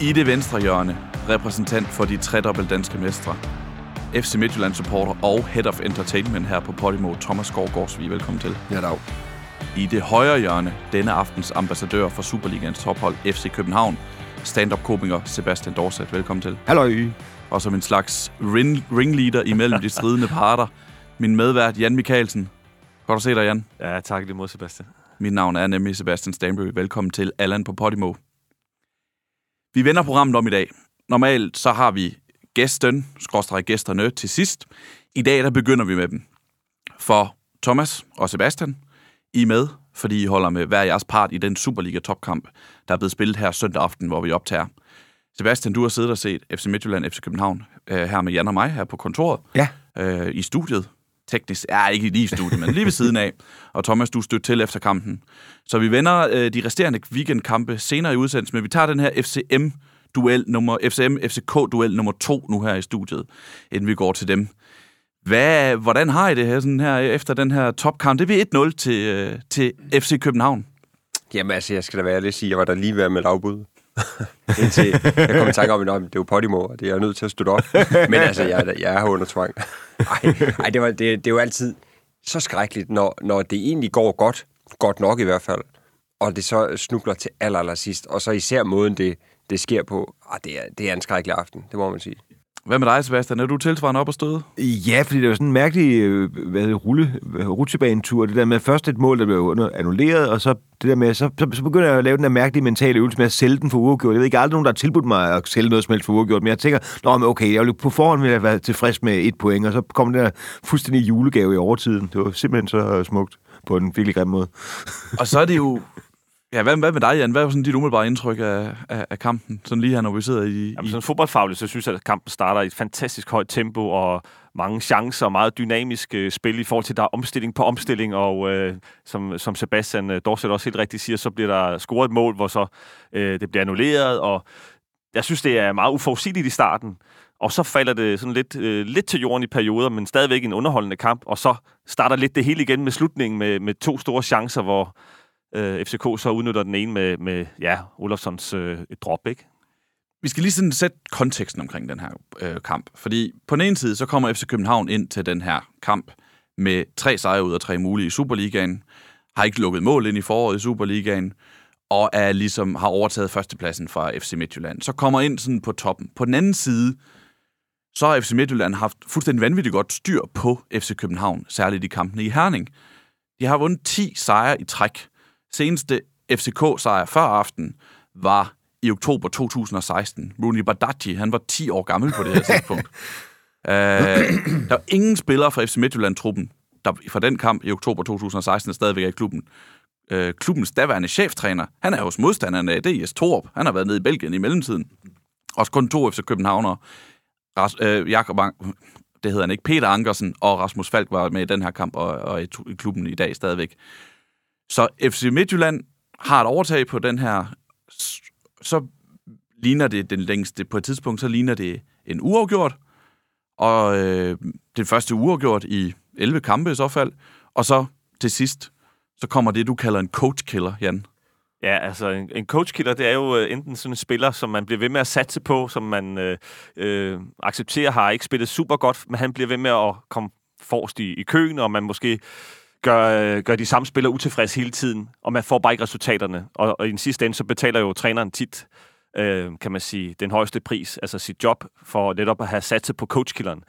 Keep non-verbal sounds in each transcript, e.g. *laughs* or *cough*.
I det venstre hjørne, repræsentant for de tredobbelt danske mestre, FC Midtjylland supporter og Head of Entertainment her på Podimo, Thomas Skovgårdsvig. Velkommen til. Ja, dag. I det højre hjørne, denne aftens ambassadør for Superligans tophold, FC København, stand-up-komiker Sebastian Dorset. Velkommen til. Halløj. Og som en slags ring ringleader imellem de stridende parter, min medvært Jan Mikkelsen. Godt at se dig, Jan. Ja, tak lige mod Sebastian. Mit navn er nemlig Sebastian Stanbury. Velkommen til Allan på Podimo. Vi vender programmet om i dag. Normalt så har vi gæsten, skråstrej gæsterne, til sidst. I dag der begynder vi med dem. For Thomas og Sebastian, I er med, fordi I holder med hver jeres part i den Superliga-topkamp, der er blevet spillet her søndag aften, hvor vi optager. Sebastian, du har siddet og set FC Midtjylland, FC København, øh, her med Jan og mig her på kontoret. Ja. Øh, I studiet. Teknisk. Ja, ikke lige i studiet, men lige ved siden af. Og Thomas, du støtter til efter kampen. Så vi vender øh, de resterende weekendkampe senere i udsendelsen, men vi tager den her FCM duel nummer FCM FCK duel nummer to nu her i studiet, inden vi går til dem. Hvad, hvordan har I det her, sådan her efter den her topkamp? Det bliver 1-0 til, øh, til FC København. Jamen altså, jeg skal da være ærlig at sige, jeg var der lige ved med lavbud. *laughs* Indtil jeg kom i tanke om, at det er jo Podimo, og det er jeg nødt til at støtte op. *laughs* Men altså, jeg, jeg er her under tvang. Ej, ej det, var, det, det er jo altid så skrækkeligt, når, når det egentlig går godt, godt nok i hvert fald, og det så snubler til aller, aller sidst, og så især måden, det, det sker på, ah, det, er, det er en skrækkelig aften, det må man sige. Hvad med dig, Sebastian? Er du tilsvarende op og støde? Ja, fordi det var sådan en mærkelig øh, hvad hedder, det, rulle, rutsjebanetur. Det der med først et mål, der blev annulleret, og så det der med, så, så, så begynder jeg at lave den der mærkelige mentale øvelse med at sælge den for uafgjort. Jeg ved ikke, aldrig nogen, der har tilbudt mig at sælge noget som helst for uafgjort, men jeg tænker, Nå, men okay, jeg vil på forhånd vil jeg være tilfreds med et point, og så kom den der fuldstændig julegave i overtiden. Det var simpelthen så smukt på en virkelig grim måde. Og så er det jo... Ja, hvad, hvad med dig, Jan? Hvad var sådan dit umiddelbare indtryk af, af, af kampen? Sådan lige her, når vi sidder i... Jamen, sådan fodboldfagligt, så synes jeg, at kampen starter i et fantastisk højt tempo, og mange chancer, og meget dynamisk øh, spil i forhold til, der er omstilling på omstilling, og øh, som, som Sebastian øh, Dorset også helt rigtigt siger, så bliver der scoret et mål, hvor så øh, det bliver annulleret, og jeg synes, det er meget uforudsigeligt i starten, og så falder det sådan lidt, øh, lidt til jorden i perioder, men stadigvæk en underholdende kamp, og så starter lidt det hele igen med slutningen med, med to store chancer, hvor øh, FCK så udnytter den ene med, med ja, Olofsons øh, et drop, ikke? Vi skal lige sådan sætte konteksten omkring den her øh, kamp. Fordi på den ene side, så kommer FC København ind til den her kamp med tre sejre ud af tre mulige i Superligaen. Har ikke lukket mål ind i foråret i Superligaen. Og er ligesom har overtaget førstepladsen fra FC Midtjylland. Så kommer ind sådan på toppen. På den anden side, så har FC Midtjylland haft fuldstændig vanvittigt godt styr på FC København, særligt i kampene i Herning. De har vundet 10 sejre i træk. Seneste FCK-sejr før aften var i oktober 2016. Rooney Badaji, han var 10 år gammel på det her tidspunkt. uh, *laughs* der var ingen spillere fra FC Midtjylland-truppen, der fra den kamp i oktober 2016 er stadigvæk er i klubben. Uh, klubbens daværende cheftræner, han er hos modstanderne, det er Jes Torup. Han har været nede i Belgien i mellemtiden. Også kun to FC Københavnere. Ras, uh, Jakob Ang- det hedder han ikke, Peter Ankersen og Rasmus Falk var med i den her kamp og, og i, i klubben i dag stadigvæk. Så FC Midtjylland har et overtag på den her, så ligner det den længste, på et tidspunkt, så ligner det en uafgjort, og øh, det første uafgjort i 11 kampe i så fald, og så til sidst, så kommer det, du kalder en coach-killer, Jan. Ja, altså en, en coachkiller, det er jo øh, enten sådan en spiller, som man bliver ved med at satse på, som man øh, øh, accepterer har ikke spillet super godt, men han bliver ved med at komme forrest i, i køen, og man måske gør, øh, gør de samme spillere utilfreds hele tiden, og man får bare ikke resultaterne. Og, og i den sidste ende, så betaler jo træneren tit, øh, kan man sige, den højeste pris, altså sit job, for netop at have satset på coachkilleren.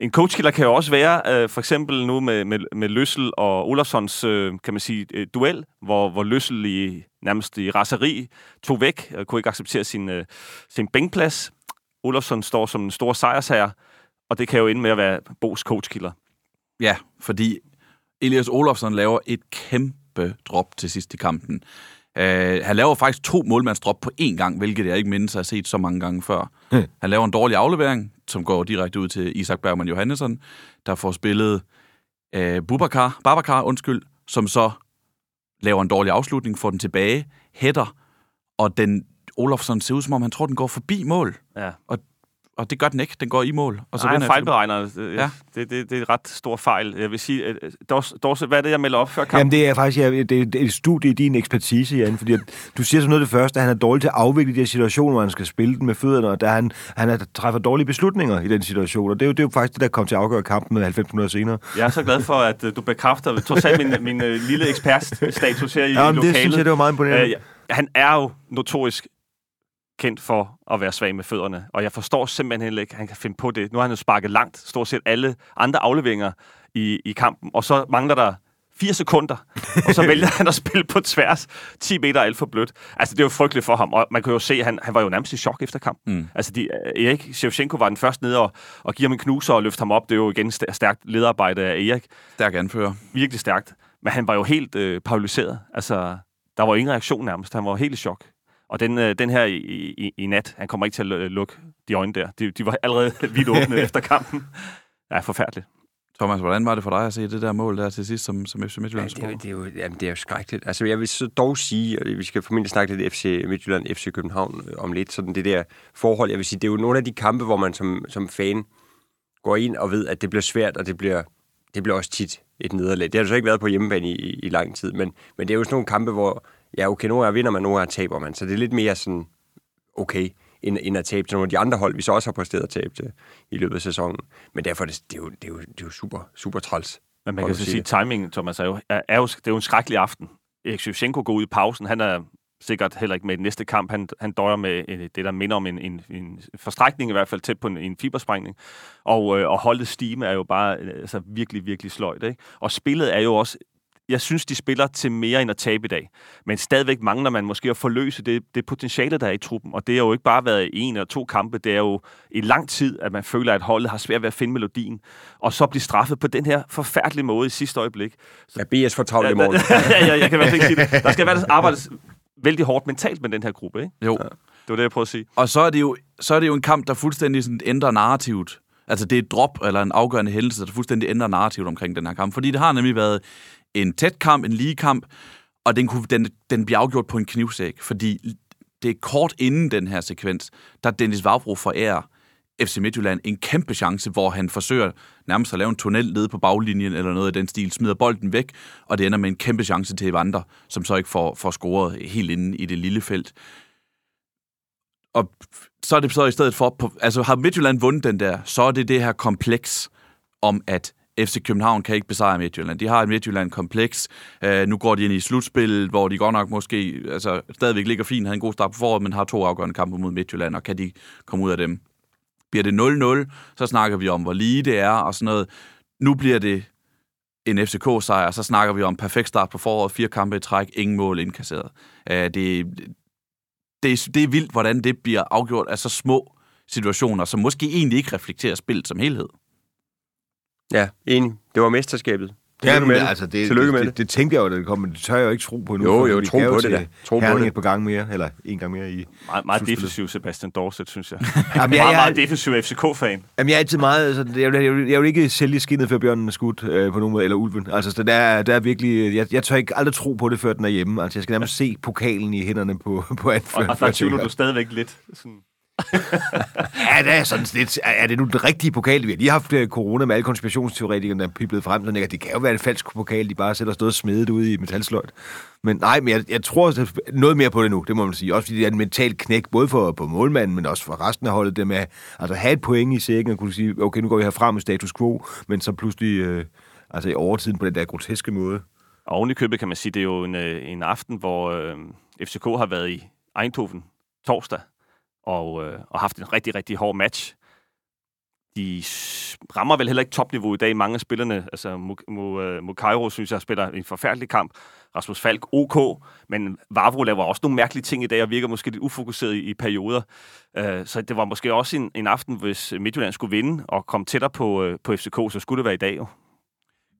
En coachkiller kan jo også være, øh, for eksempel nu med, med, med Løssel og Olafsons, øh, kan man sige, øh, duel, hvor, hvor Løssel i, nærmest i raseri tog væk, og kunne ikke acceptere sin, øh, sin bænkplads. Olafsson står som en stor sejrsherre, og det kan jo ende med at være Bo's coachkiller. Ja, fordi Elias Olofsson laver et kæmpe drop til sidst i kampen. Uh, han laver faktisk to målmandsdrop på én gang, hvilket jeg ikke mindes at have set så mange gange før. Hmm. Han laver en dårlig aflevering, som går direkte ud til Isak Bergman Johannesson, der får spillet uh, Bubakar, Babakar, undskyld, som så laver en dårlig afslutning, får den tilbage, hætter, og den Olofsson ser ud som om, han tror, den går forbi mål. Ja. og det gør den ikke. Den går i mål. Og så Nej, han vinder fejlberegner. Det, Ja. det, det, det er et ret stor fejl. Jeg vil sige, at Dors, Dors, hvad er det, jeg melder op før kampen? Jamen, det er faktisk ja, det er det er et studie i din ekspertise, Jan, fordi at du siger som noget af det første, at han er dårlig til at afvikle de her situationer, hvor han skal spille den med fødderne, og der han, han er, træffer dårlige beslutninger i den situation, og det er jo, det er jo faktisk det, der kom til at afgøre kampen med 90 minutter senere. Jeg er så glad for, at øh, du bekræfter trods alt min, min øh, lille ekspertstatus her i Ja, lokalet. det synes jeg, det var meget imponerende. Øh, ja, han er jo notorisk kendt for at være svag med fødderne, og jeg forstår simpelthen ikke, at han kan finde på det. Nu har han jo sparket langt, stort set alle andre afleveringer i, i kampen, og så mangler der 4 sekunder, og så *laughs* vælger han at spille på tværs. 10 meter er alt for blødt. Altså, det jo frygteligt for ham, og man kan jo se, at han, han var jo nærmest i chok efter kampen. Mm. Altså, de, Erik Shevchenko var den første nede og, og giver ham en knuser og løfter ham op. Det er jo igen st- stærkt lederarbejde af Erik Stærk anfører. virkelig stærkt. Men han var jo helt øh, paralyseret. Altså, der var ingen reaktion nærmest. Han var helt i chok. Og den, øh, den her i, i, i nat, han kommer ikke til at lu- lukke de øjne der. De, de var allerede *laughs* vidt åbne *laughs* efter kampen. Ja, forfærdeligt. Thomas, hvordan var det for dig at se det der mål der til sidst, som, som FC Ja, Midtjylland det, er, det, er jo, jamen, det er jo skrækkeligt. Altså, jeg vil så dog sige, og vi skal formentlig snakke lidt FC Midtjylland, FC København øh, om lidt, sådan det der forhold, jeg vil sige, det er jo nogle af de kampe, hvor man som, som fan går ind og ved, at det bliver svært, og det bliver, det bliver også tit et nederlag. Det har det så ikke været på hjemmebane i, i, i lang tid, men, men det er jo sådan nogle kampe, hvor, ja, okay, nogle gange vinder man, nogle gange taber man, så det er lidt mere sådan, okay, end, end at tabe til nogle af de andre hold, vi så også har præsteret at tabe til i løbet af sæsonen. Men derfor er det, det, er jo, det, er jo, det er jo super, super træls. Men man kan så sige at timingen, Thomas, er jo, er, er jo, det er jo en skrækkelig aften. Erik Shevchenko går ud i pausen. Han er sikkert heller ikke med i den næste kamp. Han, han døjer med øh, det, der minder om en, en, en forstrækning, i hvert fald tæt på en, en fibersprængning. Og, øh, og holdet stime er jo bare øh, altså, virkelig, virkelig sløjt. Ikke? Og spillet er jo også jeg synes, de spiller til mere end at tabe i dag. Men stadigvæk mangler man måske at forløse det, det potentiale, der er i truppen. Og det har jo ikke bare været en eller to kampe. Det er jo i lang tid, at man føler, at holdet har svært ved at finde melodien. Og så blive straffet på den her forfærdelige måde i sidste øjeblik. Ja, BS for travlt i morgen. ja, ja, jeg kan i hvert fald ikke sige det. Der skal være arbejdes vældig hårdt mentalt med den her gruppe, ikke? Jo. Det var det, jeg prøvede at sige. Og så er, det jo, så er det jo en kamp, der fuldstændig sådan ændrer narrativet. Altså det er et drop eller en afgørende hændelse, der fuldstændig ændrer narrativet omkring den her kamp. Fordi det har nemlig været en tæt kamp, en lige kamp, og den, kunne, den, den bliver afgjort på en knivsæk. Fordi det er kort inden den her sekvens, der Dennis Vavro forærer FC Midtjylland en kæmpe chance, hvor han forsøger nærmest at lave en tunnel nede på baglinjen eller noget af den stil, smider bolden væk, og det ender med en kæmpe chance til Evander, som så ikke får, får scoret helt inde i det lille felt. Og så er det så i stedet for, på, altså har Midtjylland vundet den der, så er det det her kompleks om, at FC København kan ikke besejre Midtjylland. De har et Midtjylland-kompleks. Øh, nu går de ind i slutspillet, hvor de godt nok måske altså, stadigvæk ligger fint, har en god start på foråret, men har to afgørende kampe mod Midtjylland, og kan de komme ud af dem? Bliver det 0-0, så snakker vi om, hvor lige det er, og sådan noget. Nu bliver det en FCK-sejr, så snakker vi om perfekt start på foråret, fire kampe i træk, ingen mål indkasseret. Øh, det, det, det er vildt, hvordan det bliver afgjort af så små situationer, som måske egentlig ikke reflekterer spillet som helhed. Ja, enig. Det var mesterskabet. Ja, men, med det. altså, det, Tillykke med det, det. det, det tænkte jeg jo, da det kom, men det tør jeg jo ikke tro på nu. Jo, jo, tro på det da. Tro på det. et par gange mere, eller en gang mere i... Meget, meget defensiv Sebastian Dorset, synes jeg. *laughs* Jamen, meget, jeg, meget jeg, defensiv FCK-fan. Jamen, jeg er altid meget... Altså, jeg, jeg, vil, jeg vil ikke sælge skinnet, før bjørnen er skudt øh, på nogen måde, eller ulven. Altså, så der, er- der er virkelig... Jeg, jeg tør ikke aldrig tro på det, før den er hjemme. Altså, jeg skal nærmest se pokalen i hænderne på, på Og, anføreren. og før der jeg tvivler du stadigvæk lidt. Sådan. *laughs* Ja, det er sådan lidt... Er det nu den rigtige pokal? Vi har lige haft øh, corona med alle konspirationsteoretikerne, der er piblet frem. Sådan, jeg det kan jo være en falsk pokal, de bare sætter stået smedet ude i metalsløjt. Men nej, men jeg, jeg tror noget mere på det nu, det må man sige. Også fordi det er en mental knæk, både for på målmanden, men også for resten af holdet. Det med altså, at altså, have et point i sækken og kunne sige, okay, nu går vi herfra med status quo, men så pludselig øh, altså i overtiden på den der groteske måde. Og oven i købet kan man sige, det er jo en, øh, en aften, hvor øh, FCK har været i Eindhoven torsdag, og, øh, og haft en rigtig, rigtig hård match. De rammer vel heller ikke topniveau i dag, mange af spillerne. Altså, øh, Mukairo synes jeg spiller en forfærdelig kamp. Rasmus Falk, OK, men Vavro laver også nogle mærkelige ting i dag, og virker måske lidt ufokuseret i, i perioder. Øh, så det var måske også en, en aften, hvis Midtjylland skulle vinde og komme tættere på, øh, på FCK, så skulle det være i dag jo.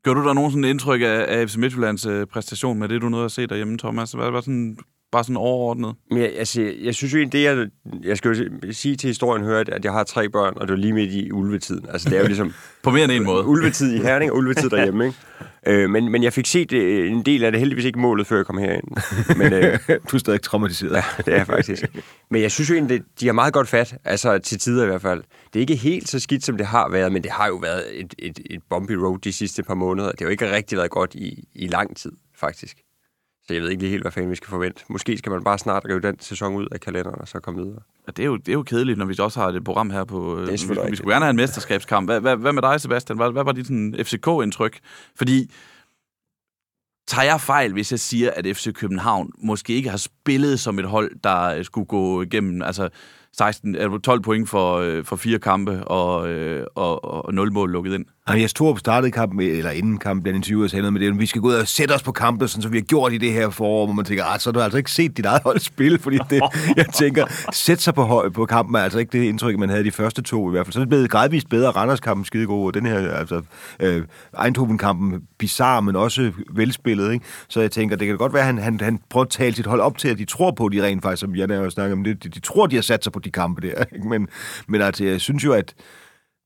Gør du der nogen sådan indtryk af, af FC Midtjyllands øh, præstation med det, du nåede at se derhjemme, Thomas? Hvad var sådan Bare sådan overordnet. Men jeg, altså, jeg synes jo egentlig, det jeg, jeg skal jo sige til historien, høre, at jeg har tre børn, og det er lige midt i ulvetiden. Altså, det er jo ligesom *laughs* På mere end en måde. *laughs* ulvetid i Herning og ulvetid derhjemme, ikke? Øh, men, men jeg fik set øh, en del af det, heldigvis ikke målet, før jeg kom herind. *laughs* Men øh, Du er stadig traumatiseret. ja, det er jeg faktisk. Men jeg synes jo egentlig, de har meget godt fat, altså til tider i hvert fald. Det er ikke helt så skidt, som det har været, men det har jo været et, et, et bumpy road de sidste par måneder. Det har jo ikke rigtig været godt i, i lang tid, faktisk. Så jeg ved ikke lige helt, hvad fanden vi skal forvente. Måske skal man bare snart rive den sæson ud af kalenderen, og så komme videre. Og det er, jo, det er jo kedeligt, når vi også har et program her på... øh, Det er vi, selvfølgelig vi skulle gerne have en mesterskabskamp. Hvad, hvad, hvad med dig, Sebastian? Hvad, hvad var dit sådan, FCK-indtryk? Fordi tager jeg fejl, hvis jeg siger, at FC København måske ikke har spillet som et hold, der øh, skulle gå igennem altså 16, eller 12 point for, øh, for fire kampe og, og, og 0 mål lukket ind? Jamen, jeg op startede kampen, eller inden kampen blev interviewet og sagde noget med det, at vi skal gå ud og sætte os på kampen, sådan, som vi har gjort i det her forår, hvor man tænker, ah, så har du altså ikke set dit eget hold spille, fordi det, *laughs* jeg tænker, sæt sig på, høj, på kampen er altså ikke det indtryk, man havde de første to i hvert fald. Så er det blevet gradvist bedre, Randers-kampen skidegod, og den her, altså, øh, Eindhoven-kampen bizarre, men også velspillet, ikke? Så jeg tænker, det kan godt være, at han, han, han prøver at tale sit hold op til, at de tror på, de rent faktisk, som Jan har snakket om, det, de, de tror, de har sat sig på de kampe der, ikke? Men, men altså, jeg synes jo, at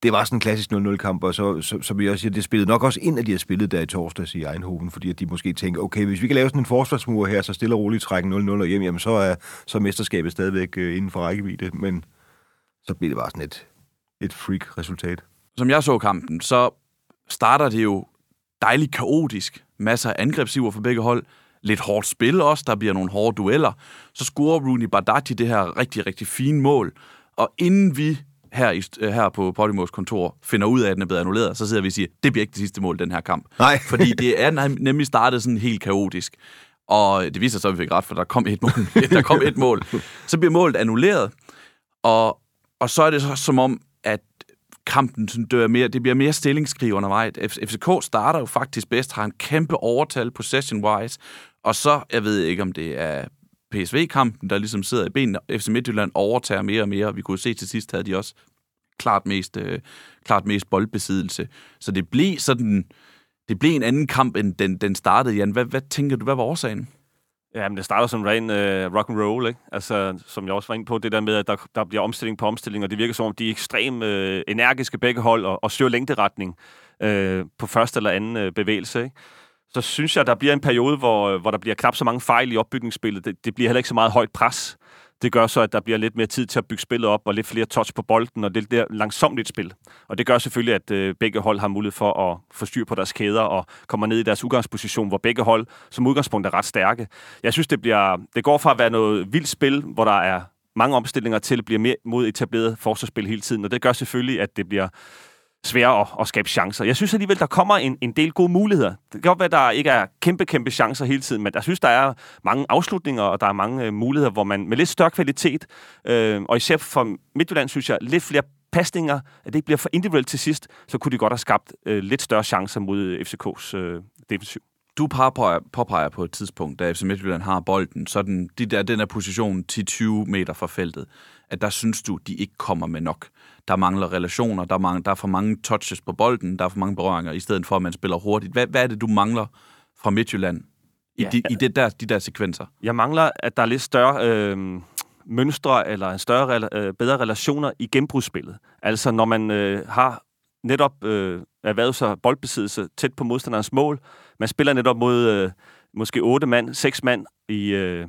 det var sådan en klassisk 0-0-kamp, og så, så, som jeg også siger, det spillede nok også ind, at de har spillet der i torsdags i Eindhoven, fordi at de måske tænker, okay, hvis vi kan lave sådan en forsvarsmur her, så stille og roligt trække 0-0 og hjem, jamen så er, så er mesterskabet stadigvæk øh, inden for rækkevidde, men så bliver det bare sådan et, et freak-resultat. Som jeg så kampen, så starter det jo dejligt kaotisk. Masser af angrebsiver for begge hold. Lidt hårdt spil også. Der bliver nogle hårde dueller. Så scorer Rooney Bardati det her rigtig, rigtig fine mål. Og inden vi her, i, øh, her på Podimos kontor finder ud af, at den er blevet annulleret, så sidder vi og siger, det bliver ikke det sidste mål, den her kamp. Nej. *laughs* Fordi det er nem- nemlig startet sådan helt kaotisk. Og det viser sig, at vi fik ret, for der kom et mål. *laughs* der kom et mål. Så bliver målet annulleret, og, og så er det så som om, at kampen sådan dør mere, det bliver mere stillingskrig undervejs. FCK starter jo faktisk bedst, har en kæmpe overtal possession-wise, og så, jeg ved ikke, om det er PSV-kampen, der ligesom sidder i benene. FC Midtjylland overtager mere og mere. Vi kunne se til sidst, havde de også klart mest, øh, klart mest boldbesiddelse. Så det blev sådan, det blev en anden kamp, end den, den startede, Jan. Hvad, hvad tænker du, hvad var årsagen? Ja, men det starter som ren øh, rock and roll, ikke? Altså, som jeg også var inde på, det der med, at der, der bliver omstilling på omstilling, og det virker som om, de er ekstremt øh, energiske begge hold og, og søger længderetning øh, på første eller anden øh, bevægelse, ikke? Så synes jeg, der bliver en periode, hvor, øh, hvor der bliver knap så mange fejl i opbygningsspillet. Det, det bliver heller ikke så meget højt pres. Det gør så, at der bliver lidt mere tid til at bygge spillet op, og lidt flere touch på bolden, og lidt der et spil. Og det gør selvfølgelig, at øh, begge hold har mulighed for at få styr på deres kæder, og kommer ned i deres udgangsposition, hvor begge hold som udgangspunkt er ret stærke. Jeg synes, det, bliver, det går fra at være noget vildt spil, hvor der er mange omstillinger til at blive mere mod etableret forsvarsspil hele tiden, og det gør selvfølgelig, at det bliver sværere at, at skabe chancer. Jeg synes alligevel, der kommer en, en del gode muligheder. Det kan godt være, at der ikke er kæmpe, kæmpe chancer hele tiden, men jeg synes, der er mange afslutninger, og der er mange øh, muligheder, hvor man med lidt større kvalitet, øh, og især for Midtjylland, synes jeg, lidt flere pasninger, at det ikke bliver for individuelt til sidst, så kunne de godt have skabt øh, lidt større chancer mod øh, FCK's øh, defensiv. Du påpeger, påpeger på et tidspunkt, da FC Midtjylland har bolden, så den, de der, den er position 10-20 meter fra feltet, at der synes du, de ikke kommer med nok. Der mangler relationer, der er, mange, der er for mange touches på bolden, der er for mange berøringer, i stedet for, at man spiller hurtigt. Hvad, hvad er det, du mangler fra Midtjylland i, Ja, de, i det der, de der sekvenser? Jeg mangler, at der er lidt større øh, mønstre, eller en større, øh, bedre relationer i genbrugsspillet. Altså, når man øh, har netop øh, erhvervet sig boldbesiddelse tæt på modstanderens mål, man spiller netop mod øh, måske otte mand, seks mand i, øh,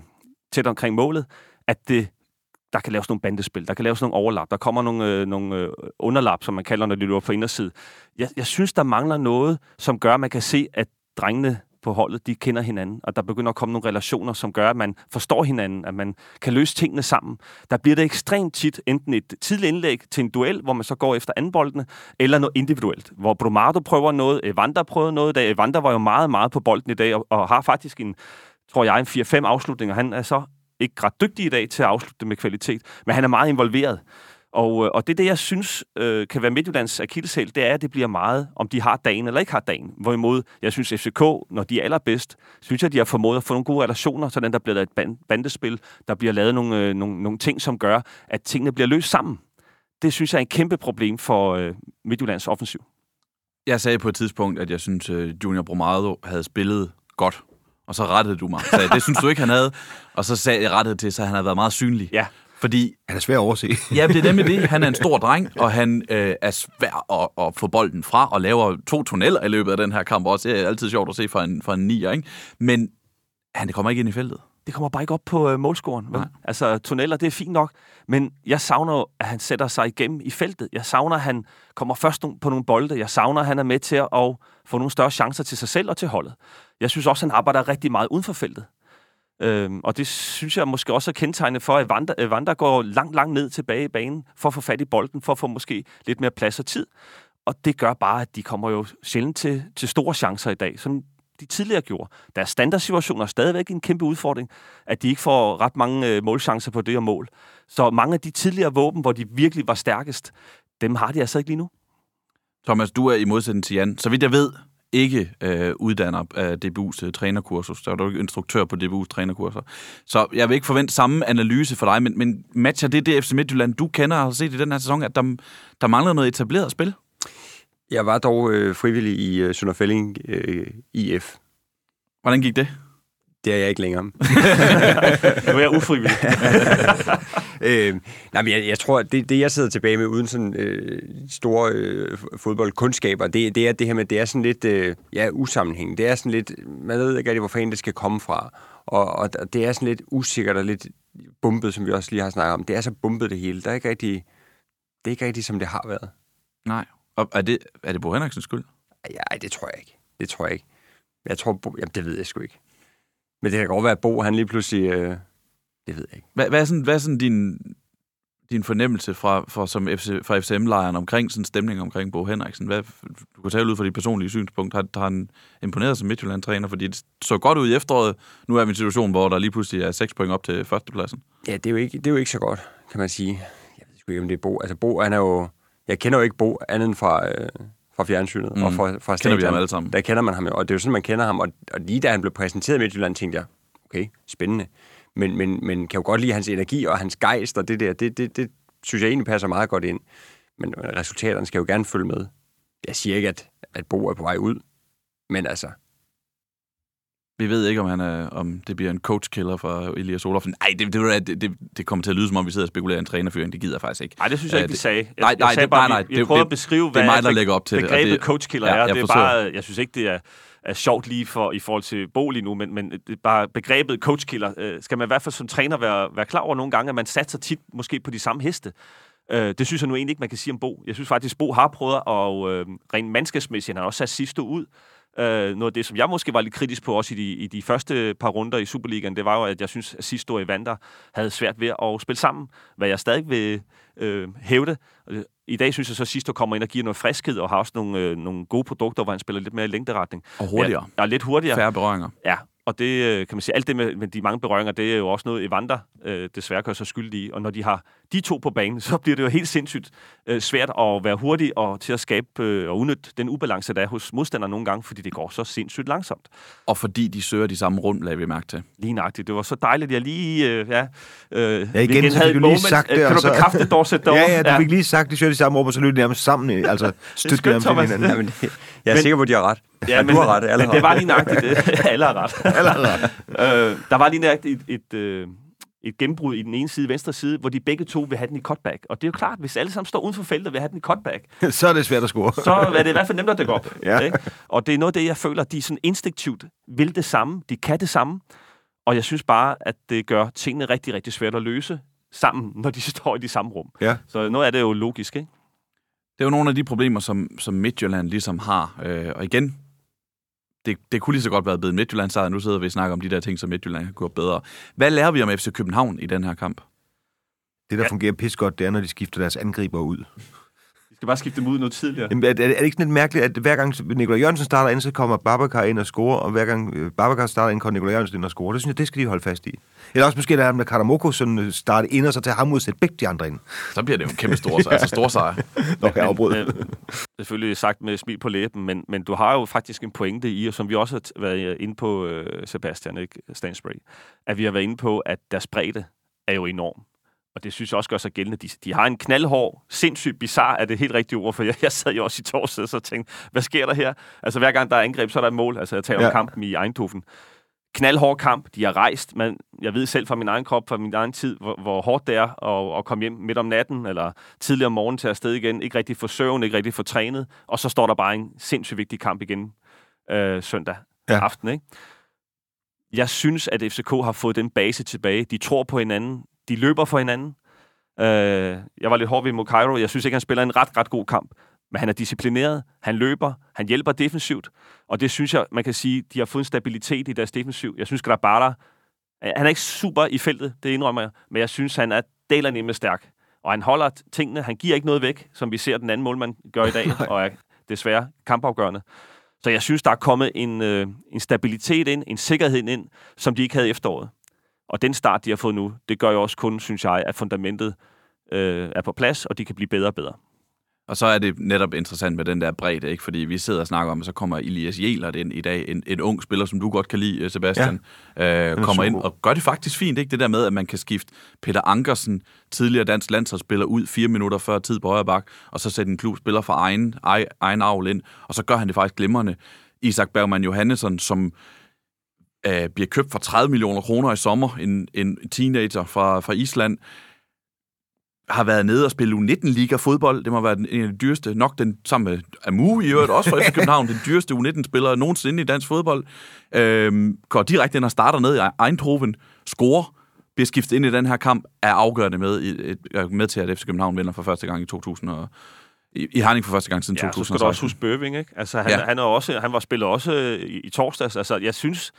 tæt omkring målet, at det der kan laves nogle bandespil, der kan laves nogle overlap, der kommer nogle, øh, nogle øh, underlap, som man kalder, når de løber på inderside. Jeg, jeg synes, der mangler noget, som gør, at man kan se, at drengene på holdet, de kender hinanden, og der begynder at komme nogle relationer, som gør, at man forstår hinanden, at man kan løse tingene sammen. Der bliver det ekstremt tit enten et tidligt indlæg til en duel, hvor man så går efter andenboldene, eller noget individuelt, hvor Brumado prøver noget, Evander prøver noget i dag. Evander var jo meget, meget på bolden i dag, og, og har faktisk en, tror jeg, en 4-5 afslutninger. Han er så ikke ret dygtig i dag til at afslutte det med kvalitet, men han er meget involveret. Og, øh, og det er det, jeg synes øh, kan være Midtjyllands akilleshæl, det er, at det bliver meget, om de har dagen eller ikke har dagen. Hvorimod, jeg synes, FCK, når de er allerbedst, synes jeg, de har formået at få nogle gode relationer, sådan der bliver lavet et band, bandespil, der bliver lavet nogle, øh, nogle, nogle ting, som gør, at tingene bliver løst sammen. Det synes jeg er en kæmpe problem for øh, Midtjyllands offensiv. Jeg sagde på et tidspunkt, at jeg synes, øh, Junior Bromado havde spillet godt og så rettede du mig. Så det synes du ikke, han havde. Og så sagde jeg rettet til, så han havde været meget synlig. Ja. Fordi Han er svær at overse. *laughs* Ja, det er nemlig det. Han er en stor *laughs* dreng, og han øh, er svær at, at få bolden fra, og laver to tunneller i løbet af den her kamp også. Det er altid sjovt at se fra en, fra en nier, ikke? Men han kommer ikke ind i feltet. det kommer bare ikke op på øh, målscoren. Vel? Nej. Altså, tunneller, det er fint nok, men jeg savner at han sætter sig igennem i feltet. Jeg savner, at han kommer først på nogle bolde. Jeg savner, at han er med til at få nogle større chancer til sig selv og til holdet. Jeg synes også, han arbejder rigtig meget uden for feltet. Øhm, og det synes jeg måske også er kendetegnende for, at Vanda, Vanda øh, går langt, langt ned tilbage i banen for at få fat i bolden, for at få måske lidt mere plads og tid. Og det gør bare, at de kommer jo sjældent til, til store chancer i dag, som de tidligere gjorde. Deres standardsituationer er stadigvæk en kæmpe udfordring, at de ikke får ret mange øh, målchancer på det og mål. Så mange af de tidligere våben, hvor de virkelig var stærkest, dem har de altså ikke lige nu. Thomas, du er i modsætning til Jan. Så vidt jeg ved, ikke øh, uddanner af DBU's øh, trænerkursus. Der er du ikke instruktør på DBU's trænerkurser. Så jeg vil ikke forvente samme analyse for dig, men, men matcher det det FC Midtjylland, du kender og har set i den her sæson, at der, der mangler noget etableret spil? Jeg var dog øh, frivillig i øh, Sønderfælling øh, IF. Hvordan gik det? Det er jeg ikke længere. *laughs* Nu er jeg ufrivillig. *laughs* øh, nej, men jeg, jeg tror, at det, det, jeg sidder tilbage med uden sådan øh, store øh, fodboldkundskaber, det, det er det her med, det er sådan lidt øh, ja, usammenhængende. Det er sådan lidt, man ved ikke rigtig, hvor fanden det skal komme fra. Og, og det er sådan lidt usikkert og lidt bumpet, som vi også lige har snakket om. Det er så bumpet det hele. Der er ikke rigtig, det er ikke rigtig, som det har været. Nej. Og er det, er det Bo Henriksens skyld? Nej, det tror jeg ikke. Det tror jeg ikke. Jeg tror, jamen, det ved jeg sgu ikke. Men det kan godt være, at Bo, han lige pludselig... Øh, det ved jeg ikke. Hvad, hvad er sådan, hvad er sådan din, din fornemmelse fra, fra, som FC, fra FCM-lejren omkring sådan stemning omkring Bo Henriksen? Hvad, du kan tale ud fra dit personlige synspunkt. Har, har han imponeret som Midtjylland-træner? Fordi det så godt ud i efteråret. Nu er vi i en situation, hvor der lige pludselig er 6 point op til førstepladsen. Ja, det er, jo ikke, det er jo ikke så godt, kan man sige. Jeg ved sgu ikke, om det er Bo. Altså, Bo, han er jo... Jeg kender jo ikke Bo andet end fra, øh, fra fjernsynet mm. og fra, fra Kender vi ham alle sammen? Der kender man ham jo, og det er jo sådan, man kender ham. Og, og lige da han blev præsenteret i Midtjylland, tænkte jeg, okay, spændende. Men, men, men kan jo godt lide hans energi og hans gejst, og det der, det, det, det synes jeg egentlig passer meget godt ind. Men men resultaterne skal jo gerne følge med. Jeg siger ikke, at, at Bo er på vej ud, men altså, Vi ved ikke, om, han er, om det bliver en coach-killer fra Elias Olofsen. Nej, det, det, det, det, kommer til at lyde, som om vi sidder og spekulerer i en trænerføring. Det gider jeg faktisk ikke. Nej, det synes jeg ikke, vi det- sagde. Jeg, nej, jeg nej, sagde det- bare, nej, nej, vi, prøvede det- at beskrive, det er hvad mig, der lægger op til det, og begrebet det- coachkiller Ja, er. jeg Det er bare, jeg synes ikke, det er, er sjovt lige for, i forhold til Bo lige nu, men, men det er bare begrebet coachkiller. Øh, skal man i hvert fald som træner være, være klar over nogle gange, at man satser tit måske på de samme heste. Øh, det synes jeg nu egentlig ikke, man kan sige om Bo. Jeg synes faktisk, Bo har prøvet, og øh, rent mandskabsmæssigt, han har også sat sidste ud. Øh, noget af det, som jeg måske var lidt kritisk på også i de, i de første par runder i Superligaen, det var jo, at jeg synes, at sidste år i Vander havde svært ved at spille sammen, hvad jeg stadig vil øh, hævde. Øh, I dag synes jeg så, at sidste år kommer ind og giver noget friskhed, og har også nogle, øh, nogle gode produkter, hvor han spiller lidt mere i længderetning. Og hurtigere. Ja, ja lidt hurtigere. Færre berøringer. Ja, og det øh, kan man sige, alt det med, med de mange berøringer, det er jo også noget, Evander øh, desværre gør sig skyldig i. Og når de har de to på banen, *laughs* så bliver det jo helt sindssygt øh, svært at være hurtig og til at skabe øh, og udnytte den ubalance, der er hos modstandere nogle gange, fordi det går så sindssygt langsomt. Og fordi de søger de samme rum, lader vi mærke til. Lige nøjagtigt. Det var så dejligt, at jeg lige... Øh, ja, øh, Ja, igen, så fik du lige sagt det, Kan og du så- bekræfte det, Dorset, *laughs* Ja, ja, du fik lige sagt, de søger de samme rum, og så løb de nærmest sammen. øh, Altså, støtte nærmest hinanden. *laughs* ja, men det, jeg er Men- sikker på, at de har ret. Ja, Ja, men, du har ret. Alle men har det var lige nøjagtigt det. *laughs* Alle har ret. Alle har ret. *laughs* øh, der var lige nøjagtigt et, et, øh, et gennembrud i den ene side, venstre side, hvor de begge to vil have den i cutback. Og det er jo klart, hvis alle sammen står uden for feltet og vil have den i cutback, *laughs* Så er det svært at score. så er det i hvert fald nemt at dække op. Ja. Ikke? Og det er noget af det, jeg føler, de sådan instinktivt vil det samme. De kan det samme. Og jeg synes bare, at det gør tingene rigtig, rigtig svært at løse sammen, når de står i de samme rum. Ja. Så noget af det er jo logisk, ikke? Det er jo nogle af de problemer, som, som Midtjylland ligesom har. Øh, og igen, det, det kunne lige så godt være blevet Midtjylland sejr. Nu sidder vi og snakker om de der ting, som Midtjylland kan gå bedre. Hvad lærer vi om FC København i den her kamp? Det, der fungerer pis godt, det er, når de skifter deres angriber ud. Skal bare skifte dem ud noget tidligere. Jamen, er, er, er det ikke sådan lidt mærkeligt, at hver gang Nikolaj Jørgensen starter ind, så kommer Babacar ind og scorer, og hver gang øh, Babacar starter ind, kommer Nikolaj Jørgensen ind og scorer. Det synes jeg, det skal de holde fast i. Eller også måske lade ham med Karamoko sådan øh, starte ind, og så tage ham ud og sætte begge de andre ind. Så bliver det jo en kæmpe stor, altså stor sejr. *laughs* Nå, jeg afbryder. Øh, selvfølgelig sagt med smil på læben, men, men du har jo faktisk en pointe i, og som vi også har t- været inde på, øh, Sebastian ikke? Stansbury, at vi har været inde på, at deres bredde er jo enorm. Og det synes jeg også gør sig gældende. De, de har en knaldhård, sindssygt bizarre, er det helt rigtige ord, for jeg, jeg sad jo også i torsdag og tænkte, hvad sker der her? Altså hver gang der er angreb, så er der et mål. Altså jeg taler. Ja. om kampen i Eindhoven. knaldhård kamp. De har rejst. Men jeg ved selv fra min egen krop, fra min egen tid, hvor, hvor hårdt det er at, at komme hjem midt om natten, eller tidligere om morgenen til afsted igen. Ikke rigtig få søvn, ikke rigtig få trænet. Og så står der bare en sindssygt vigtig kamp igen øh, søndag ja. aften. Ikke? Jeg synes, at FCK har fået den base tilbage. De tror på hinanden. De løber for hinanden. Øh, jeg var lidt hård ved Mokairo. Jeg synes ikke, han spiller en ret, ret god kamp. Men han er disciplineret, han løber, han hjælper defensivt, og det synes jeg, man kan sige, de har fået en stabilitet i deres defensiv. Jeg synes, Grabara, han er ikke super i feltet, det indrømmer jeg, men jeg synes, han er delerne med stærk. Og han holder tingene, han giver ikke noget væk, som vi ser den anden målmand gør i dag, *laughs* og er desværre kampafgørende. Så jeg synes, der er kommet en, øh, en stabilitet ind, en sikkerhed ind, som de ikke havde efteråret. Og den start, de har fået nu, det gør jo også kun, synes jeg, at fundamentet øh, er på plads, og de kan blive bedre og bedre. Og så er det netop interessant med den der bredde, ikke? fordi vi sidder og snakker om, at så kommer Elias Jelert ind i dag, en, en ung spiller, som du godt kan lide, Sebastian, ja, øh, kommer ind og gør det faktisk fint, ikke? det der med, at man kan skifte Peter Ankersen, tidligere dansk landsholdsspiller, ud fire minutter før tid på højre bak, og så sætte en klubspiller fra egen, egen avl ind, og så gør han det faktisk glimrende. Isak Bergman Johannesson, som øh, bliver købt for 30 millioner kroner i sommer, en, en teenager fra, fra Island, har været nede og spille U19-liga fodbold. Det må være en af de dyreste, nok den sammen med Amu i øvrigt, også fra FC *laughs* København, den dyreste U19-spiller nogensinde i dansk fodbold. Øhm, går direkte ind og starter ned i Eindhoven, scorer, bliver skiftet ind i den her kamp, er afgørende med, i, med til, at FC København vinder for første gang i 2000 og, i, i Herning for første gang siden ja, 2016. så skal du også huske Bøving, ikke? Altså, han, ja. han, er også, han var spillet også i, i torsdags. Altså, jeg synes,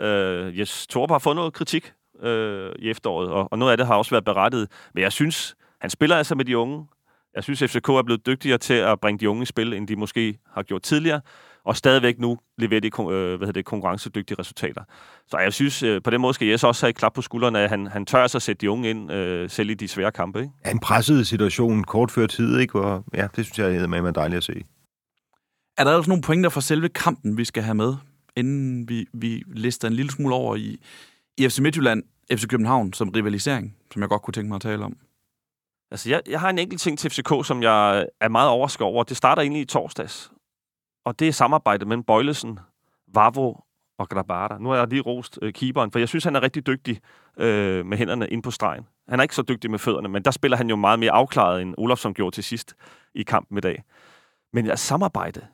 øh, Jes Torp har fået noget kritik øh, i efteråret, og, og noget af det har også været berettet. Men jeg synes, han spiller altså med de unge. Jeg synes, FCK er blevet dygtigere til at bringe de unge i spil, end de måske har gjort tidligere, og stadigvæk nu leverer de øh, hvad det, konkurrencedygtige resultater. Så jeg synes, øh, på den måde skal Jes også have et klap på skuldrene, at han, han tør sig at sætte de unge ind, øh, selv i de svære kampe. Ikke? Ja, en presset situation kort før tid, ikke? Og, ja, det synes jeg er med dejligt at se. Er der også nogle pointer fra selve kampen, vi skal have med, inden vi, vi lister en lille smule over i, i FC Midtjylland, FC København som rivalisering, som jeg godt kunne tænke mig at tale om? Altså, jeg, jeg har en enkelt ting til FCK, som jeg er meget overrasket over. Det starter egentlig i torsdags. Og det er samarbejdet mellem Bøjlesen, Vavo og Grabada. Nu har jeg lige rost øh, keeperen, for jeg synes, han er rigtig dygtig øh, med hænderne ind på stregen. Han er ikke så dygtig med fødderne, men der spiller han jo meget mere afklaret, end Olofsson gjorde til sidst i kampen i dag. Men ja, samarbejde,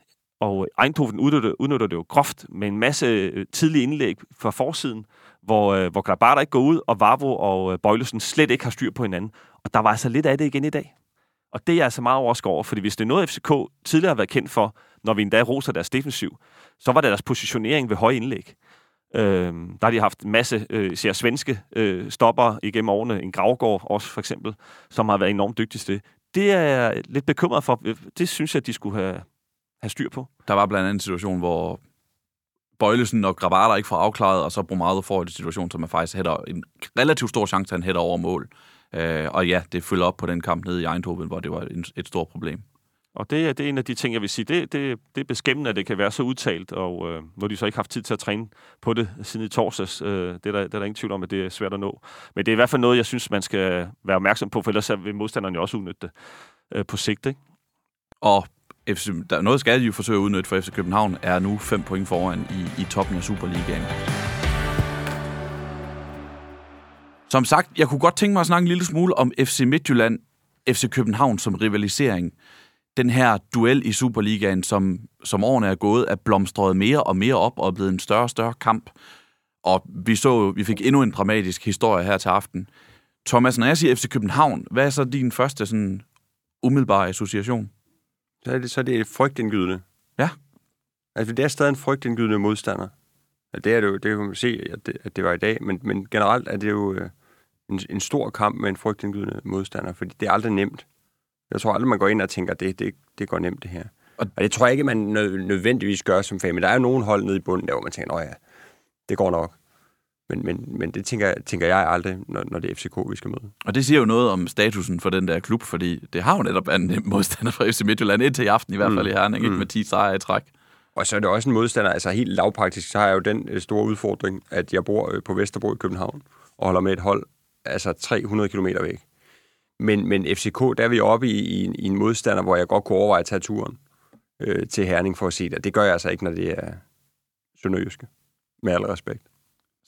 og Eindhoven udnytter, udnytter det jo groft med en masse øh, tidlige indlæg fra forsiden, hvor, øh, hvor Grabata ikke går ud, og Vavro og øh, Bøjlesen slet ikke har styr på hinanden. Og der var altså lidt af det igen i dag. Og det er jeg altså meget overrasket over, fordi hvis det er noget, FCK tidligere har været kendt for, når vi endda roser deres defensiv, så var det deres positionering ved høje indlæg. Øh, der har de haft en masse øh, ser svenske øh, stopper igennem årene, en Gravgård også for eksempel, som har været enormt dygtig til det. Det er jeg lidt bekymret for. Det synes jeg, de skulle have, have styr på. Der var blandt andet en situation, hvor Bøjlesen og Gravater ikke får afklaret, og så Bromado får en situation, som er faktisk hætter en relativt stor chance, at han hætter over mål. Øh, og ja, det følger op på den kamp nede i Eindhoven, hvor det var en, et stort problem. Og det, det er en af de ting, jeg vil sige. Det, det, det er beskæmmende, at det kan være så udtalt, og øh, hvor de så ikke har haft tid til at træne på det siden i torsdags. Øh, det, er der, det er der ingen tvivl om, at det er svært at nå. Men det er i hvert fald noget, jeg synes, man skal være opmærksom på, for ellers vil modstanderne jo også udnytte det øh, på sigt. Ikke? Og FC, der, noget skal de jo forsøge at udnytte for FC København, er nu 5 point foran i, i toppen af Superligaen. Som sagt, jeg kunne godt tænke mig at snakke en lille smule om FC Midtjylland, FC København som rivalisering. Den her duel i Superligaen, som, som årene er gået, er blomstret mere og mere op og er blevet en større og større kamp. Og vi så, vi fik endnu en dramatisk historie her til aften. Thomas, når jeg siger FC København, hvad er så din første sådan umiddelbare association? Så er det, så er det frygtindgydende. Ja. Altså, det er stadig en frygtindgydende modstander. Ja, det er det jo, det kan man se, at det, at det var i dag, men, men generelt er det jo øh, en, en stor kamp med en frygtindgydende modstander, fordi det er aldrig nemt. Jeg tror aldrig, man går ind og tænker, det, det, det går nemt det her. Og, og det tror jeg ikke, man nødvendigvis gør som fan, men der er jo nogen hold nede i bunden, der hvor man tænker, at ja, det går nok. Men, men, men det tænker, tænker jeg aldrig, når, når det er FCK, vi skal møde. Og det siger jo noget om statusen for den der klub, fordi det har jo netop en modstander fra FC Midtjylland indtil i aften, i hvert fald mm. i Herning, mm. ikke med 10 sejre i træk. Og så er det også en modstander, altså helt lavpraktisk, så har jeg jo den øh, store udfordring, at jeg bor øh, på Vesterbro i København, og holder med et hold, altså 300 km væk. Men, men FCK, der er vi oppe i, i, en, i en modstander, hvor jeg godt kunne overveje at tage turen øh, til Herning for at se det. Det gør jeg altså ikke, når det er Sønderjyske. Med al respekt.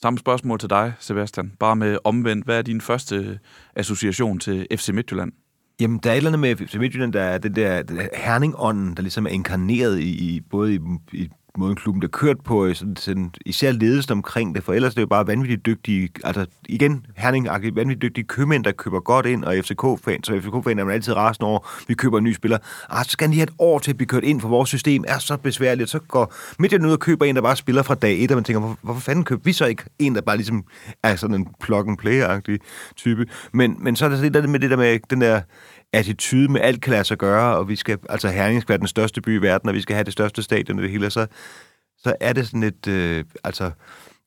Samme spørgsmål til dig, Sebastian. Bare med omvendt. Hvad er din første association til FC Midtjylland? Jamen, der er et eller andet med FC Midtjylland, der er det der, herningånden, der ligesom er inkarneret i, i både i, i måden klubben der kørt på, øh, sådan, sådan, især ledelsen omkring det, for ellers er det jo bare vanvittigt dygtige, altså igen, herning vanvittigt dygtige købmænd, der køber godt ind, og FCK-fan, så FCK-fan er man altid rasende over, vi køber en ny spiller. Ah, så skal de have et år til at blive kørt ind, for vores system er så besværligt, så går Midtjylland ud og køber en, der bare spiller fra dag et, og man tænker, hvorfor, hvorfor fanden køber vi så ikke en, der bare ligesom er sådan en plug-and-play-agtig type. Men, men så er der sådan lidt med det der med den der attitude med alt kan lade sig gøre, og vi skal, altså Herning skal være den største by i verden, og vi skal have det største stadion og det hele, så, så er det sådan et, øh, altså,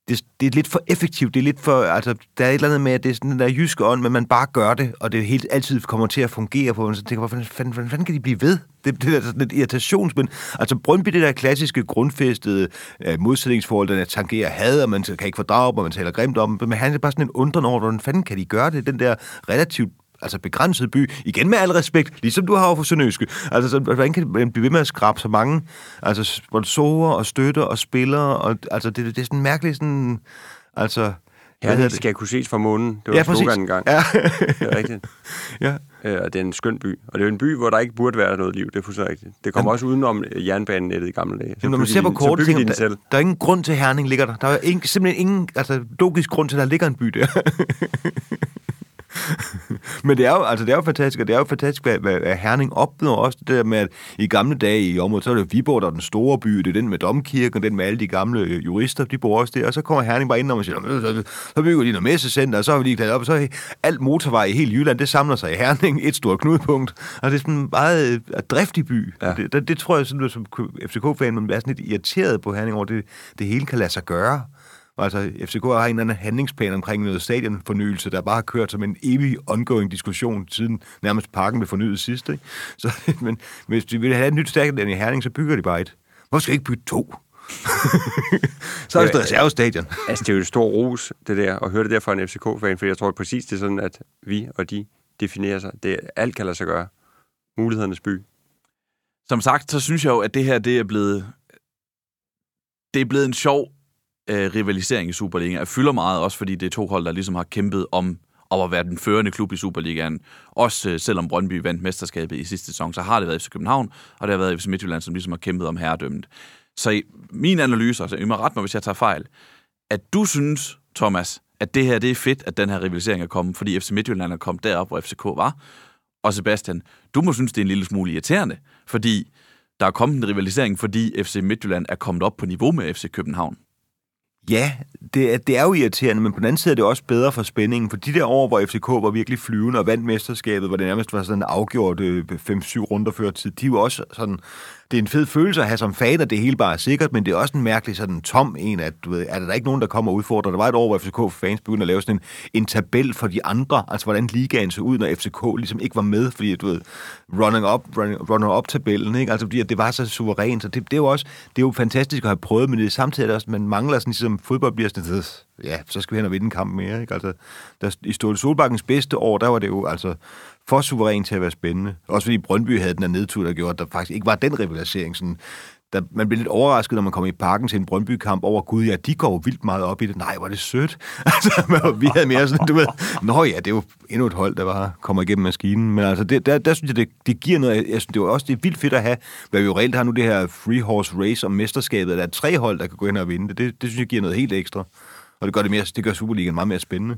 det, det er lidt for effektivt, det er lidt for, altså, der er et eller andet med, at det er sådan den der jyske ånd, men man bare gør det, og det helt altid kommer til at fungere på, så tænker, hvordan fanden, hvordan fanden kan de blive ved? Det, det er sådan lidt irritations, men Altså Brøndby, det der klassiske grundfæstede øh, modsætningsforhold, der tangerer had, og man kan ikke fordrage dem, og man taler grimt om men han er bare sådan en undren over, hvordan fanden kan de gøre det? Den der relativt altså begrænset by, igen med al respekt, ligesom du har for Sønderjyske. Altså, så, hvordan kan man blive ved med at skrabe så mange altså, sponsorer og støtter og spillere? Og, altså, det, det er sådan mærkeligt sådan... Altså, det skal kunne ses fra månen. Det var ja, præcis. en gang. Ja. det er rigtigt. *laughs* ja. Øh, og det er en skøn by. Og det er en by, hvor der ikke burde være noget liv. Det er fuldstændig rigtigt. Det kommer ja. også udenom jernbanenettet i gamle dage. Så når man ser på kortet, tænker der, selv. der er ingen grund til, at Herning ligger der. Der er ingen, simpelthen ingen altså, logisk grund til, at der ligger en by der. *laughs* *laughs* Men det er, jo, altså, det er jo fantastisk, og det er jo fantastisk, hvad, hvad Herning opnår også det der med, at i gamle dage i området, så er det Viborg, der er den store by, det er den med domkirken, den med alle de gamle øh, jurister, de bor også der, og så kommer Herning bare ind og siger, så, så bygger de noget messecenter, og så har vi lige klaret op, og så alt motorvej i hele Jylland, det samler sig i Herning, *laughs* et stort knudepunkt, og det er sådan en meget øh, driftig by. Ja. Det, det, det, tror jeg, sådan, som FCK-fan, man er sådan lidt irriteret på Herning over, det, det hele kan lade sig gøre. Altså, FCK har en eller anden handlingsplan omkring noget stadionfornyelse, der bare har kørt som en evig ongoing diskussion, siden nærmest parken blev fornyet sidst. Ikke? *laughs* Så, men hvis de vil have et nyt stadion i Herning, så bygger de bare et. Hvorfor skal ikke bygge to? *laughs* så er det et reservestadion. *laughs* altså, det er jo et stort ros, det der, at høre det der fra en FCK-fan, for jeg tror præcis, det er sådan, at vi og de definerer sig. Det, alt kan lade sig gøre. Mulighedernes by. Som sagt, så synes jeg jo, at det her, det er blevet, det er blevet en sjov øh, rivalisering i Superligaen. Jeg fylder meget også, fordi det er to hold, der ligesom har kæmpet om, om at være den førende klub i Superligaen. Også øh, selvom Brøndby vandt mesterskabet i sidste sæson, så har det været FC København, og det har været FC Midtjylland, som ligesom har kæmpet om herredømmet. Så i min analyse, altså I må ret mig, hvis jeg tager fejl, at du synes, Thomas, at det her det er fedt, at den her rivalisering er kommet, fordi FC Midtjylland er kommet derop, hvor FCK var. Og Sebastian, du må synes, det er en lille smule irriterende, fordi der er kommet en rivalisering, fordi FC Midtjylland er kommet op på niveau med FC København. Ja, det, det er jo irriterende, men på den anden side er det også bedre for spændingen, for de der år, hvor FCK var virkelig flyvende og vandt mesterskabet, hvor det nærmest var sådan afgjort øh, 5-7 runder før tid, de var også sådan det er en fed følelse at have som fan, at det hele bare er sikkert, men det er også en mærkelig sådan tom en, at du ved, er der ikke nogen, der kommer og udfordrer. Der var et år, hvor FCK-fans begyndte at lave sådan en, en tabel for de andre, altså hvordan ligaen så ud, når FCK ligesom ikke var med, fordi du ved, running up, running, running up tabellen, ikke? Altså fordi det var så suverænt, så det, det, er jo også, det er jo fantastisk at have prøvet, men det er samtidig også, man mangler sådan ligesom fodbold bliver sådan, ja, så skal vi hen og vinde en kamp mere, ikke? Altså, der, i Ståle Solbakkens bedste år, der var det jo altså for suveræn til at være spændende. Også fordi Brøndby havde den der nedtur, der gjorde, at der faktisk ikke var den rivalisering. Sådan, der, man blev lidt overrasket, når man kom i parken til en Brøndby-kamp over, gud ja, de går vildt meget op i det. Nej, var det sødt. *laughs* Altså, vi havde mere sådan, du ved, nå ja, det er jo endnu et hold, der bare kommer igennem maskinen. Men altså, det, der, der synes jeg, det, det giver noget. Jeg synes, det er også det er vildt fedt at have, hvad vi jo reelt har nu, det her free horse race om mesterskabet. Der er tre hold, der kan gå ind og vinde det. Det, det synes jeg giver noget helt ekstra. Og det gør, det mere, det gør Superligaen meget mere spændende.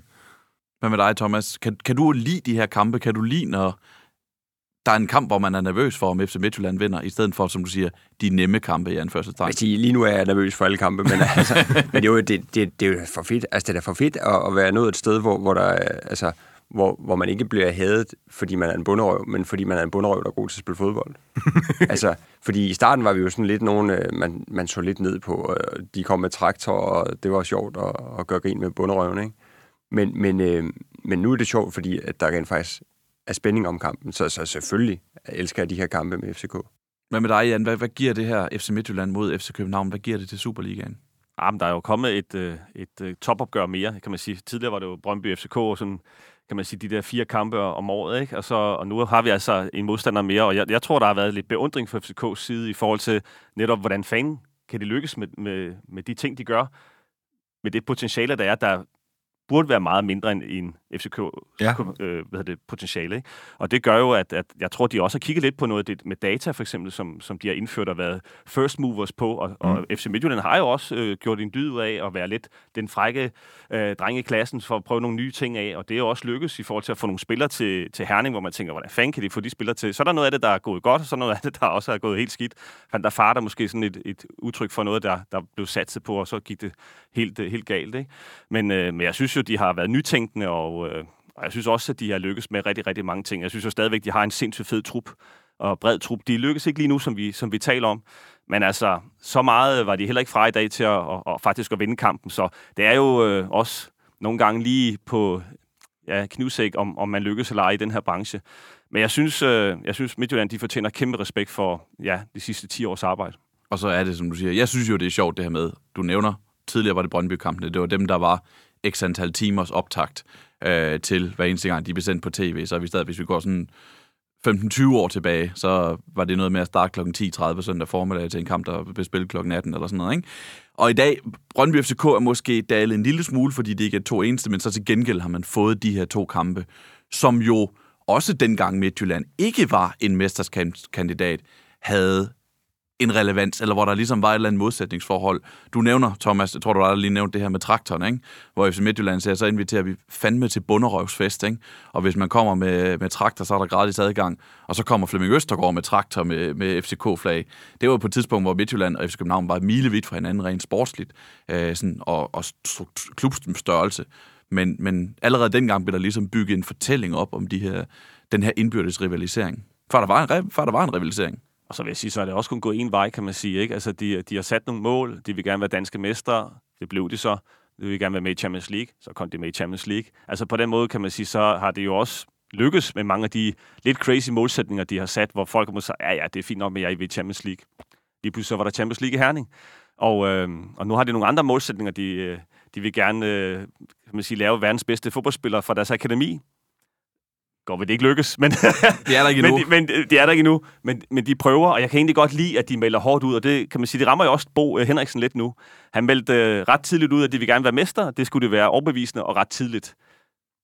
Hvad med dig, Thomas? Kan, kan du lide de her kampe? Kan du lide, når der er en kamp, hvor man er nervøs for, om FC Midtjylland vinder, i stedet for, som du siger, de nemme kampe i anførselstegn? Altså, lige nu er jeg nervøs for alle kampe, men, *laughs* altså, men det, er jo, det, det, det er jo for fedt. Altså, det er for fedt at, at være nået et sted, hvor, hvor der altså, hvor, hvor man ikke bliver hadet, fordi man er en bunderøv, men fordi man er en bunderøv, der er god til at spille fodbold. *laughs* altså, fordi i starten var vi jo sådan lidt nogen, øh, man, man så lidt ned på, og de kom med traktor, og det var sjovt at, at gøre grin med bunderøven, ikke? Men, men, øh, men nu er det sjovt, fordi at der rent faktisk er spænding om kampen, så, så selvfølgelig elsker jeg de her kampe med FCK. Hvad med dig, Jan? Hvad, hvad giver det her FC Midtjylland mod FC København? Hvad giver det til Superligaen? Jamen, der er jo kommet et, øh, et, et topopgør mere, kan man sige. Tidligere var det jo Brøndby FCK, og sådan, kan man sige, de der fire kampe om året, ikke? Og, så, og nu har vi altså en modstander mere, og jeg, jeg tror, der har været lidt beundring fra FCK's side i forhold til netop, hvordan fanden kan de lykkes med, med, med de ting, de gør. med det potentiale, der er, der burde være meget mindre end en FCK Ja. øh, hvad det, potentiale. Ikke? Og det gør jo, at, at jeg tror, de også har kigget lidt på noget det med data, for eksempel, som, som de har indført og været first movers på. Og, mm. og FC Midtjylland har jo også øh, gjort en dyd ud af at være lidt den frække øh, dreng i klassen for at prøve nogle nye ting af. Og det er jo også lykkes i forhold til at få nogle spillere til, til Herning, hvor man tænker, hvordan fanden kan de få de spillere til? Så er der noget af det, der er gået godt, og så er noget af det, der også er gået helt skidt. Fandt der far, der måske sådan et, et udtryk for noget, der, der blev satset på, og så gik det helt, helt galt. Ikke? Men, øh, men jeg synes jo, de har været nytænkende, og, øh, og jeg synes også, at de har lykkes med rigtig, rigtig mange ting. Jeg synes jo stadigvæk, de har en sindssygt fed trup og bred trup. De lykkes ikke lige nu, som vi, som vi taler om. Men altså, så meget var de heller ikke fra i dag til at, at, at faktisk at vinde kampen. Så det er jo øh, også nogle gange lige på ja, knivsæk, om, om man lykkes eller ej i den her branche. Men jeg synes, øh, jeg synes Midtjylland, de fortjener kæmpe respekt for ja, de sidste 10 års arbejde. Og så er det, som du siger, jeg synes jo, det er sjovt det her med, du nævner, tidligere var det Brøndby-kampene, det var dem, der var x antal timers optakt øh, til hver eneste gang, de blev sendt på tv. Så er vi stadig, hvis vi går sådan 15-20 år tilbage, så var det noget med at starte kl. 10.30 søndag formiddag til en kamp, der blev spillet kl. 18 eller sådan noget. Ikke? Og i dag, Brøndby FCK er måske dalet en lille smule, fordi det ikke er to eneste, men så til gengæld har man fået de her to kampe, som jo også dengang Midtjylland ikke var en mesterskandidat, havde en relevans, eller hvor der ligesom var et eller andet modsætningsforhold. Du nævner, Thomas, jeg tror, du aldrig lige nævnt det her med traktoren, ikke? hvor FC Midtjylland siger, så inviterer vi fandme til bunderøvsfest, ikke? og hvis man kommer med, med traktor, så er der gratis adgang, og så kommer Flemming Østergaard med traktor med, med FCK-flag. Det var på et tidspunkt, hvor Midtjylland og FC København var milevidt fra hinanden rent sportsligt, øh, sådan, og, og klubstørrelse. Men, men allerede dengang blev der ligesom bygget en fortælling op om de her, den her indbyrdes rivalisering. Før der var en, før der var en rivalisering. Og så vil jeg sige, så er det også kun gået en vej, kan man sige. Ikke? Altså, de, de har sat nogle mål. De vil gerne være danske mestre. Det blev de så. De vil gerne være med i Champions League. Så kom de med i Champions League. Altså på den måde, kan man sige, så har det jo også lykkes med mange af de lidt crazy målsætninger, de har sat, hvor folk må sige, ja, ja, det er fint nok med, jeg er i Champions League. Lige pludselig så var der Champions League i Herning. Og, øh, og nu har de nogle andre målsætninger. De, øh, de vil gerne øh, kan man sige, lave verdens bedste fodboldspillere fra deres akademi. Godt vil det ikke lykkes, men, Det er der ikke *laughs* men, endnu. de, men øh, det er der ikke endnu. Men, men de prøver, og jeg kan egentlig godt lide, at de melder hårdt ud, og det kan man sige, det rammer jo også Bo øh, Henriksen lidt nu. Han meldte øh, ret tidligt ud, at de vil gerne være mester. Det skulle det være overbevisende og ret tidligt.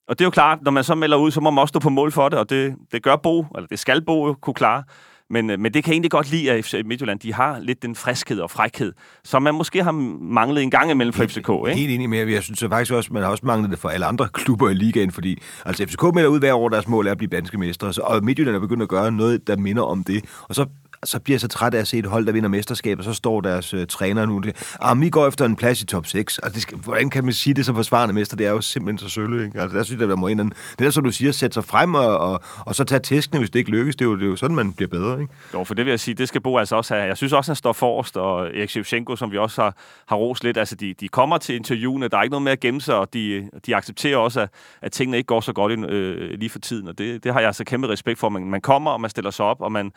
Og det er jo klart, når man så melder ud, så må man også stå på mål for det, og det, det gør Bo, eller det skal Bo kunne klare. Men, øh, men det kan jeg egentlig godt lide, at FC Midtjylland, de har lidt den friskhed og frækhed, som man måske har manglet en gang imellem for FCK, ikke? Helt enig med, jer. jeg synes at faktisk også, man har også manglet det for alle andre *laughs* klubber i ligaen, fordi altså FCK melder ud hver år, deres mål er at blive danske mestre, så, og Midtjylland er begyndt at gøre noget, der minder om det, og så så bliver jeg så træt af at se et hold, der vinder mesterskabet, og så står deres øh, træner nu. Det, ah, vi går efter en plads i top 6. Altså, det skal, hvordan kan man sige det som forsvarende mester? Det er jo simpelthen så sølle, ikke? Altså, der synes jeg, der må en anden- Det er som du siger, sætte sig frem og, og, og så tage tæskene, hvis det ikke lykkes. Det er jo, det er jo sådan, man bliver bedre, ikke? Jo, for det vil jeg sige, det skal Bo altså også have. Jeg synes også, han står forrest, og Erik Shevchenko, som vi også har, har rost lidt, altså de, de kommer til interviewene, der er ikke noget med at gemme sig, og de, de accepterer også, at, at tingene ikke går så godt øh, lige for tiden, og det, det har jeg altså kæmpe respekt for. Man, man kommer, og man stiller sig op, og man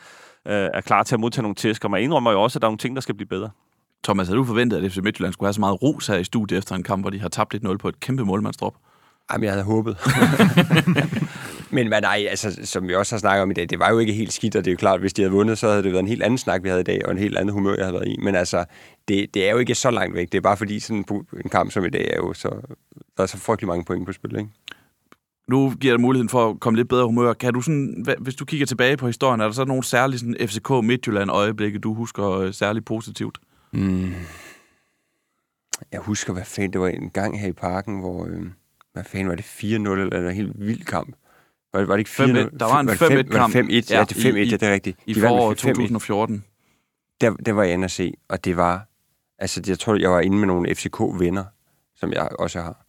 øh, er klar til at modtage nogle tæsk, og man indrømmer jo også, at der er nogle ting, der skal blive bedre. Thomas, havde du forventet, at FC Midtjylland skulle have så meget ros her i studiet efter en kamp, hvor de har tabt 1-0 på et kæmpe målmandsdrop? Jamen, jeg havde håbet. *laughs* men, men nej, altså, som vi også har snakket om i dag, det var jo ikke helt skidt, og det er jo klart, hvis de havde vundet, så havde det været en helt anden snak, vi havde i dag, og en helt anden humør, jeg havde været i. Men altså, det, det er jo ikke så langt væk. Det er bare fordi sådan en, en kamp som i dag er jo så... Der er så frygtelig mange point på spil, ikke? Nu giver dig muligheden for at komme lidt bedre humør. Kan du sådan, hvis du kigger tilbage på historien, er der så nogle særlige sådan FCK Midtjylland øjeblikke, du husker øh, særligt positivt? Mm. Jeg husker, hvad fanden, det var en gang her i parken, hvor... Øh, hvad fanden var det? 4-0 eller en helt vild kamp? Var det, var det ikke 4-0? 5-1. Der var en Var det fem- 5-1-kamp. Var det 5-1? Ja, Ja, det er 5-1, i- ja, det er rigtigt. I De foråret 5-1. 2014. der, der var jeg inde at se, og det var... Altså, jeg tror, jeg var inde med nogle FCK-venner, som jeg også har.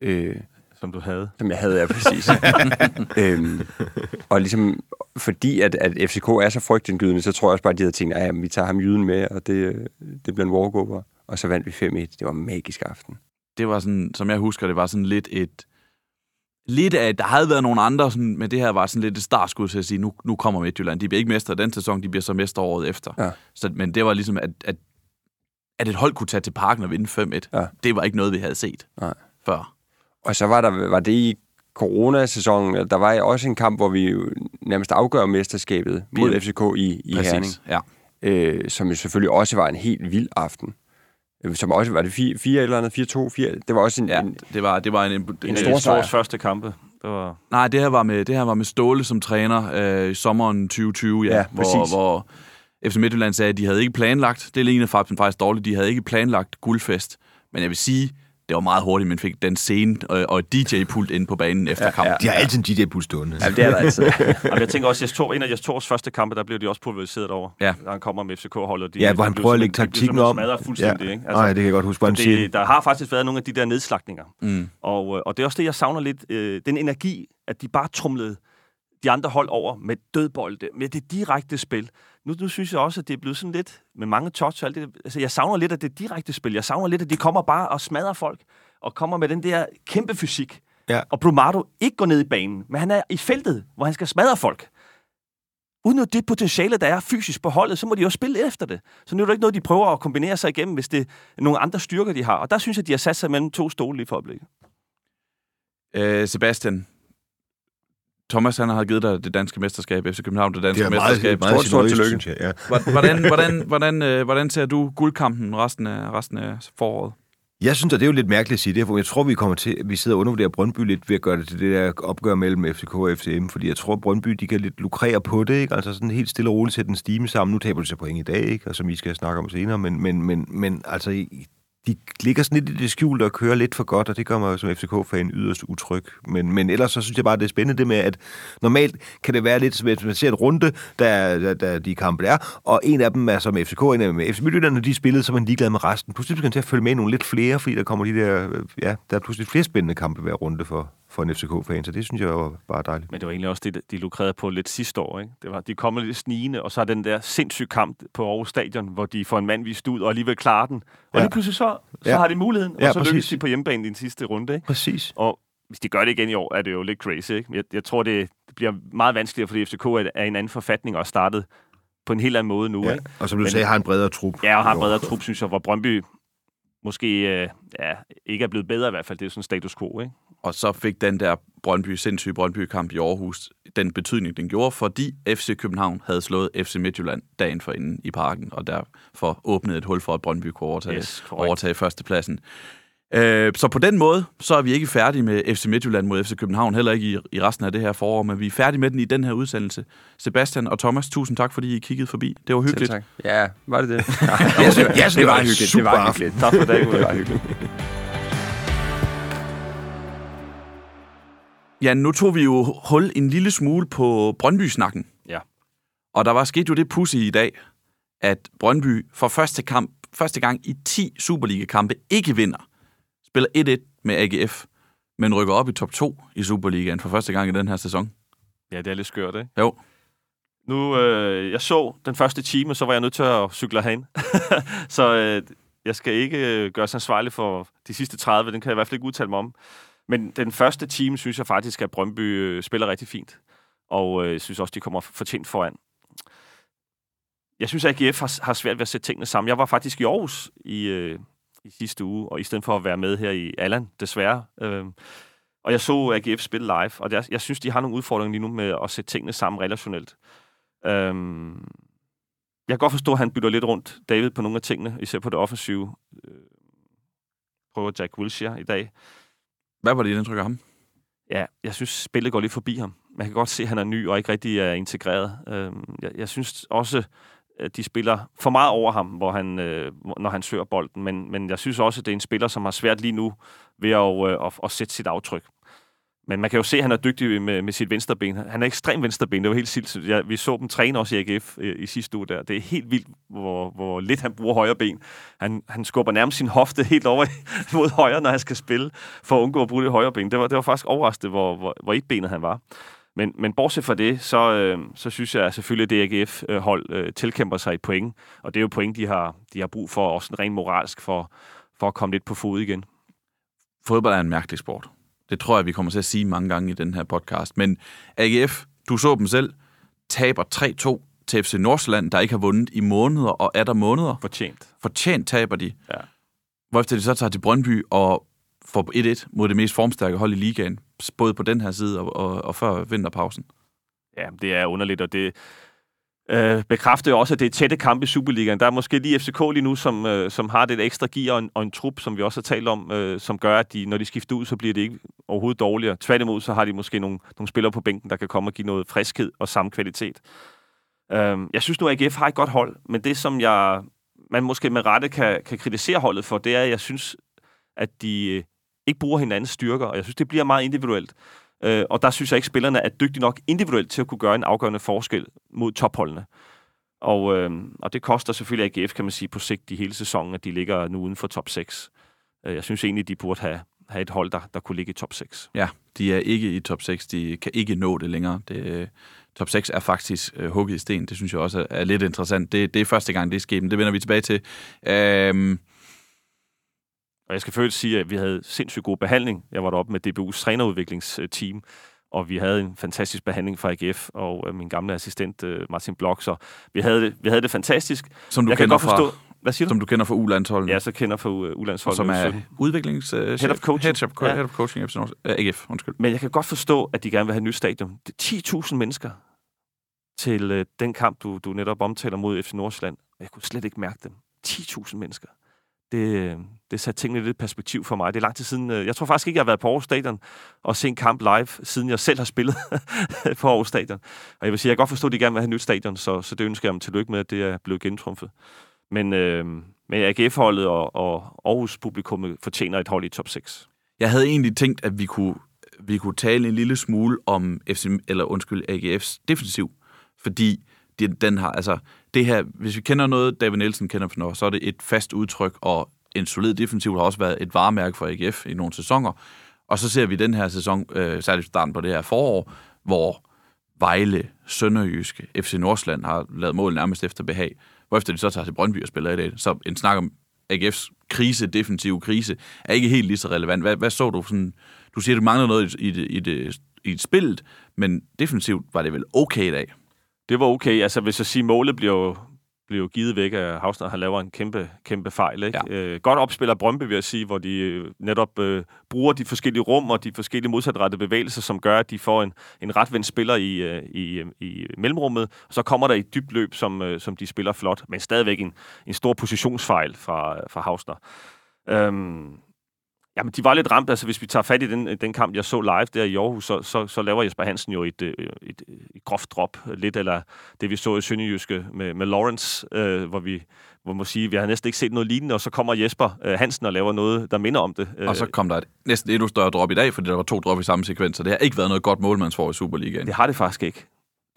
Øh, Som du havde. som jeg havde, ja, præcis. *laughs* øhm, og ligesom, fordi at, at FCK er så frygtindgydende, så tror jeg også bare, at de havde tænkt, at vi tager ham jyden med, og det, det bliver en walkover. Og så vandt vi 5-1. Det var en magisk aften. Det var sådan, som jeg husker, det var sådan lidt et... Lidt af, der havde været nogle andre, sådan, men det her var sådan lidt et startskud til at sige, nu, nu kommer Midtjylland. De bliver ikke mestre den sæson, de bliver så mestre året efter. Ja. Så, men det var ligesom, at, at, at et hold kunne tage til parken og vinde 5-1. Ja. Det var ikke noget, vi havde set Nej. før. Og så var, der, var det i coronasæsonen, der var også en kamp, hvor vi nærmest afgør mesterskabet mod Ja. FCK i, i Herning. Ja. øh, som jo selvfølgelig også var en helt vild aften. øh, som også, var det 4, 4 eller andet, 4-2, 4, det var også en, Ja, en det var, det var en, en, En En stor stor sejr. første kampe. Det var, Nej, det her var med, det her var med Ståle som træner øh, i sommeren 2020, ja, Ja, hvor, præcis. hvor FC Midtjylland sagde, at de havde ikke planlagt, det lignede faktisk, faktisk dårligt, de havde ikke planlagt guldfest. Men jeg vil sige, det var meget hurtigt, man fik den scene og, og et DJ-pult ind på banen efter ja, kampen. De har altid en DJ-puls stående. Ja, det er der altid. *laughs* og jeg tænker også, at Tor, en af Jes Tors første kampe, der blev de også pulveriseret over. Ja. Da han kommer med FCK-holdet. De, Ja, hvor han de prøver at lægge de taktikken om. Smadret fuldstændig, ja. ikke? Altså, Nej, det kan jeg godt huske, hvor han siger. der har faktisk været nogle af de der nedslagninger. Mm. Og, øh, og det er også det, jeg savner lidt. Øh, den energi, at de bare trumlede de andre hold over med dødbolde, med det direkte spil. Nu, nu synes jeg også, at det er blevet sådan lidt med mange touch og alt det. Altså, jeg savner lidt af det direkte spil. Jeg savner lidt, at de kommer bare og smadrer folk, og kommer med den der kæmpe fysik. Ja. Og Brumado ikke går ned i banen, men han er i feltet, hvor han skal smadre folk. Uden det potentiale, der er fysisk på holdet, så må de jo spille efter det. Så nu er det ikke noget, de prøver at kombinere sig igennem, hvis det er nogle andre styrker, de har. Og der synes jeg, de har sat sig mellem to stole lige for øjeblikket. Øh, Sebastian, Thomas han har givet dig det danske mesterskab, FC København det danske Det er meget, mesterskab. meget Stort, stort generøst, tillykke. jeg. Ja. Hvordan, hvordan, hvordan, øh, hvordan ser du guldkampen resten af, resten af foråret? Jeg synes, at det er jo lidt mærkeligt at sige det, for jeg tror, vi kommer til, vi sidder og undervurderer Brøndby lidt ved at gøre det til det der opgør mellem FCK og FCM, fordi jeg tror, at Brøndby, de kan lidt lukrere på det, ikke? Altså sådan helt stille og roligt sætte en stime sammen. Nu taber de sig point i dag, ikke? Og som I skal snakke om senere, men, men, men, men altså, de ligger sådan lidt i det skjulte og kører lidt for godt, og det gør mig jo som FCK-fan yderst utryg. Men, men ellers så synes jeg bare, det er spændende det med, at normalt kan det være lidt, som at man ser et runde, der, der, der de kampe der er, og en af dem er som FCK, en af dem er FC Midtjylland, og de spillede, så man ligeglad med resten. Pludselig skal man til at følge med i nogle lidt flere, fordi der kommer de der, øh, ja, der er pludselig flere spændende kampe hver runde for, for en FCK-fan, så det synes jeg var bare dejligt. Men det var egentlig også det, de lukrerede på lidt sidste år. Ikke? Det var, de kommer lidt snigende, og så er den der sindssyge kamp på Aarhus Stadion, hvor de får en mand vist ud og alligevel klarer den. Og Ja. lige pludselig så, så Ja. har de muligheden, og Ja, så præcis. lykkes de på hjemmebane i den sidste runde. Ikke? Præcis. Og hvis de gør det igen i år, er det jo lidt crazy. Ikke? Jeg, jeg tror, det, det bliver meget vanskeligere, fordi FCK er, er en anden forfatning og startet på en helt anden måde nu. Ja. Ikke? Og som du Men- sagde, har en bredere trup. Ja, og har en bredere trup, synes jeg, hvor Brøndby måske øh, ja, ikke er blevet bedre i hvert fald. Det er sådan status quo, ikke? Og så fik den der Brøndby, sindssyge Brøndby-kamp i Aarhus den betydning, den gjorde, fordi FC København havde slået FC Midtjylland dagen for inden i parken, og derfor åbnede et hul for, at Brøndby kunne overtage, Yes, overtage førstepladsen. Øh, så på den måde, så er vi ikke færdige med FC Midtjylland mod FC København, heller ikke i, i resten af det her forår, men vi er færdige med den i den her udsendelse. Sebastian og Thomas, tusind tak, fordi I kiggede forbi. Det var Selv hyggeligt. tak. Ja, var det det? *laughs* Synes, jeg synes, det var hyggeligt. Det var hyggeligt. Tak for det. Det var hyggeligt. Ja, nu tog vi jo hul en lille smule på Brøndby-snakken. Ja. Og der var sket jo det pussy i dag, at Brøndby for første, kamp, første gang i 10 Superliga-kampe ikke vinder. Spiller 1-1 med AGF, men rykker op i top 2 i Superligaen for første gang i den her sæson. Ja, det er lidt skørt, ikke? Jo. Nu, øh, jeg så den første time, og så var jeg nødt til at cykle hen. *laughs* så øh, jeg skal ikke øh, gøres ansvarlig for de sidste 30, den kan jeg i hvert fald ikke udtale mig om. Men den første time synes jeg faktisk, at Brøndby øh, spiller rigtig fint. Og øh, jeg synes også, de kommer fortjent foran. Jeg synes, at AGF har, har svært ved at sætte tingene sammen. Jeg var faktisk i Aarhus i, øh, i sidste uge, og i stedet for at være med her i Allan, desværre. Øh, og jeg så AGF spille live, og jeg, jeg synes, de har nogle udfordringer lige nu med at sætte tingene sammen relationelt. Øhm, jeg kan godt forstå, at han bytter lidt rundt, David, på nogle af tingene, især på det offensive. Øh, prøver Jack Wilshere i dag. Hvad var det indtryk af ham? Ja, jeg synes, spillet går lidt forbi ham. Man kan godt se, at han er ny og ikke rigtig er integreret. Øhm, jeg, jeg synes også, de spiller for meget over ham, hvor han, øh, når han søger bolden. Men, men jeg synes også, at det er en spiller, som har svært lige nu ved at, øh, at, at sætte sit aftryk. Men man kan jo se, at han er dygtig med, med sit venstreben. Han er ekstrem venstreben. Det var helt sildt. Ja, vi så dem træne også i AGF øh, i sidste uge der. Det er helt vildt, hvor, hvor lidt han bruger højre ben. Han, han skubber nærmest sin hofte helt over *laughs* mod højre, når han skal spille, for at undgå at bruge det højre ben. Det var, det var faktisk overraskende, hvor, hvor, hvor etbenet han var. Men, men bortset fra det, så, øh, så synes jeg at selvfølgelig, at det AGF-hold øh, tilkæmper sig et point. Og det er jo point, de har, de har brug for, også rent moralsk, for, for at komme lidt på fod igen. Fodbold er en mærkelig sport. Det tror jeg, vi kommer til at sige mange gange i den her podcast. Men AGF, du så dem selv, taber 3-2 til FC Nordsjælland, der ikke har vundet i måneder og er der måneder. Fortjent. Fortjent taber de. Ja. Hvorefter de så tager til Brøndby og får 1-1 mod det mest formstærke hold i ligaen, både på den her side og, og, og før vinterpausen. Ja, det er underligt, og det... øh, bekræfter jo også, at det er tætte kampe i Superligaen. Der er måske lige FCK lige nu, som, øh, som har det ekstra gear og en, og en trup, som vi også har talt om, øh, som gør, at de, når de skifter ud, så bliver det ikke overhovedet dårligere. Tværtimod, så har de måske nogle, nogle spillere på bænken, der kan komme og give noget friskhed og samme kvalitet. Øh, jeg synes nu, at AGF har et godt hold, men det, som jeg man måske med rette kan, kan kritisere holdet for, det er, at jeg synes, at de øh, ikke bruger hinandens styrker, og jeg synes, det bliver meget individuelt. Øh, og der synes jeg ikke, spillerne er dygtige nok individuelt til at kunne gøre en afgørende forskel mod topholdene. Og, øh, og det koster selvfølgelig AGF, kan man sige, på sigt i hele sæsonen, at de ligger nu uden for top 6. Øh, jeg synes egentlig, de burde have, have et hold, der, der kunne ligge i top 6. Ja, de er ikke i top 6. De kan ikke nå det længere. Det, øh, top 6 er faktisk øh, hugget i sten. Det synes jeg også er, er lidt interessant. Det, det er første gang, det er sket, men det vender vi tilbage til. Øh, og jeg skal først sige, at vi havde sindssygt god behandling. Jeg var deroppe med DBU's trænerudviklingsteam, og vi havde en fantastisk behandling fra AGF og øh, min gamle assistent øh, Martin Blok, så vi havde det, vi havde det fantastisk. Som du jeg kender kan godt forstå, fra, Hvad siger du? som du kender fra U-landsholdet. Ja, så kender for uh, ulandsholdet. som er 17. udviklings... Uh, Head of coaching. Head of, Ja. head of coaching, FC uh, AGF, undskyld. Men jeg kan godt forstå, at de gerne vil have et nyt stadion. Det er 10.000 mennesker til øh, den kamp, du, du netop omtaler mod FC Nordsjælland. Jeg kunne slet ikke mærke dem. 10.000 mennesker. Det, det satte tingene lidt perspektiv for mig. Det er lang tid siden. Øh, jeg tror faktisk ikke, jeg har været på Aarhus Stadion og set en kamp live, siden jeg selv har spillet *laughs* på Aarhus Stadion. Og jeg vil sige, jeg kan godt forstå, at de gerne vil have nyt stadion, så, så det ønsker jeg dem tillykke med, at det er blevet gentrumfet. Men, øh, men AGF-holdet og, og Aarhus publikum fortjener et hold i top 6. Jeg havde egentlig tænkt, at vi kunne, vi kunne tale en lille smule om FC, eller undskyld, AGF's defensiv, fordi den har, altså, det her, hvis vi kender noget, David Nielsen kender for noget, så er det et fast udtryk, og en solid defensiv har også været et varemærke for AGF i nogle sæsoner. Og så ser vi den her sæson, øh, særligt starten på det her forår, hvor Vejle, Sønderjyske, FC Nordsjælland har lavet mål nærmest efter behag, hvorefter de så tager til Brøndby og spiller i dag. Så en snak om AGF's krise, defensiv krise, er ikke helt lige så relevant. Hvad, hvad så du sådan... Du siger, du mangler noget i, i, det, i, det, i et spillet, men defensivt var det vel okay i dag? Det var okay. Altså, hvis jeg siger, målet bliver jo, bliver jo givet væk af Havsner, han laver en kæmpe, kæmpe fejl. Ikke? Ja. Øh, godt opspiller Brøndby, vil jeg sige, hvor de øh, netop øh, bruger de forskellige rum og de forskellige modsatrettede bevægelser, som gør, at de får en, en retvendt spiller i, øh, i, øh, i mellemrummet. Og så kommer der et dybt løb, som, øh, som de spiller flot, men stadigvæk en, en stor positionsfejl fra, fra Havsner. Øhm, Jamen, de var lidt ramt. Altså, hvis vi tager fat i den, den kamp, jeg så live der i Aarhus, så, så, så laver Jesper Hansen jo et, øh, et, et groft drop. Lidt eller det, vi så i Sønderjyske med, med Lawrence, øh, hvor vi hvor man må sige, vi har næsten ikke set noget lignende, og så kommer Jesper øh, Hansen og laver noget, der minder om det. Og så kom der et næsten endnu større drop i dag, fordi der var to drop i samme sekvens, så det har ikke været noget godt målmandsfor i Superligaen. Det har det faktisk ikke.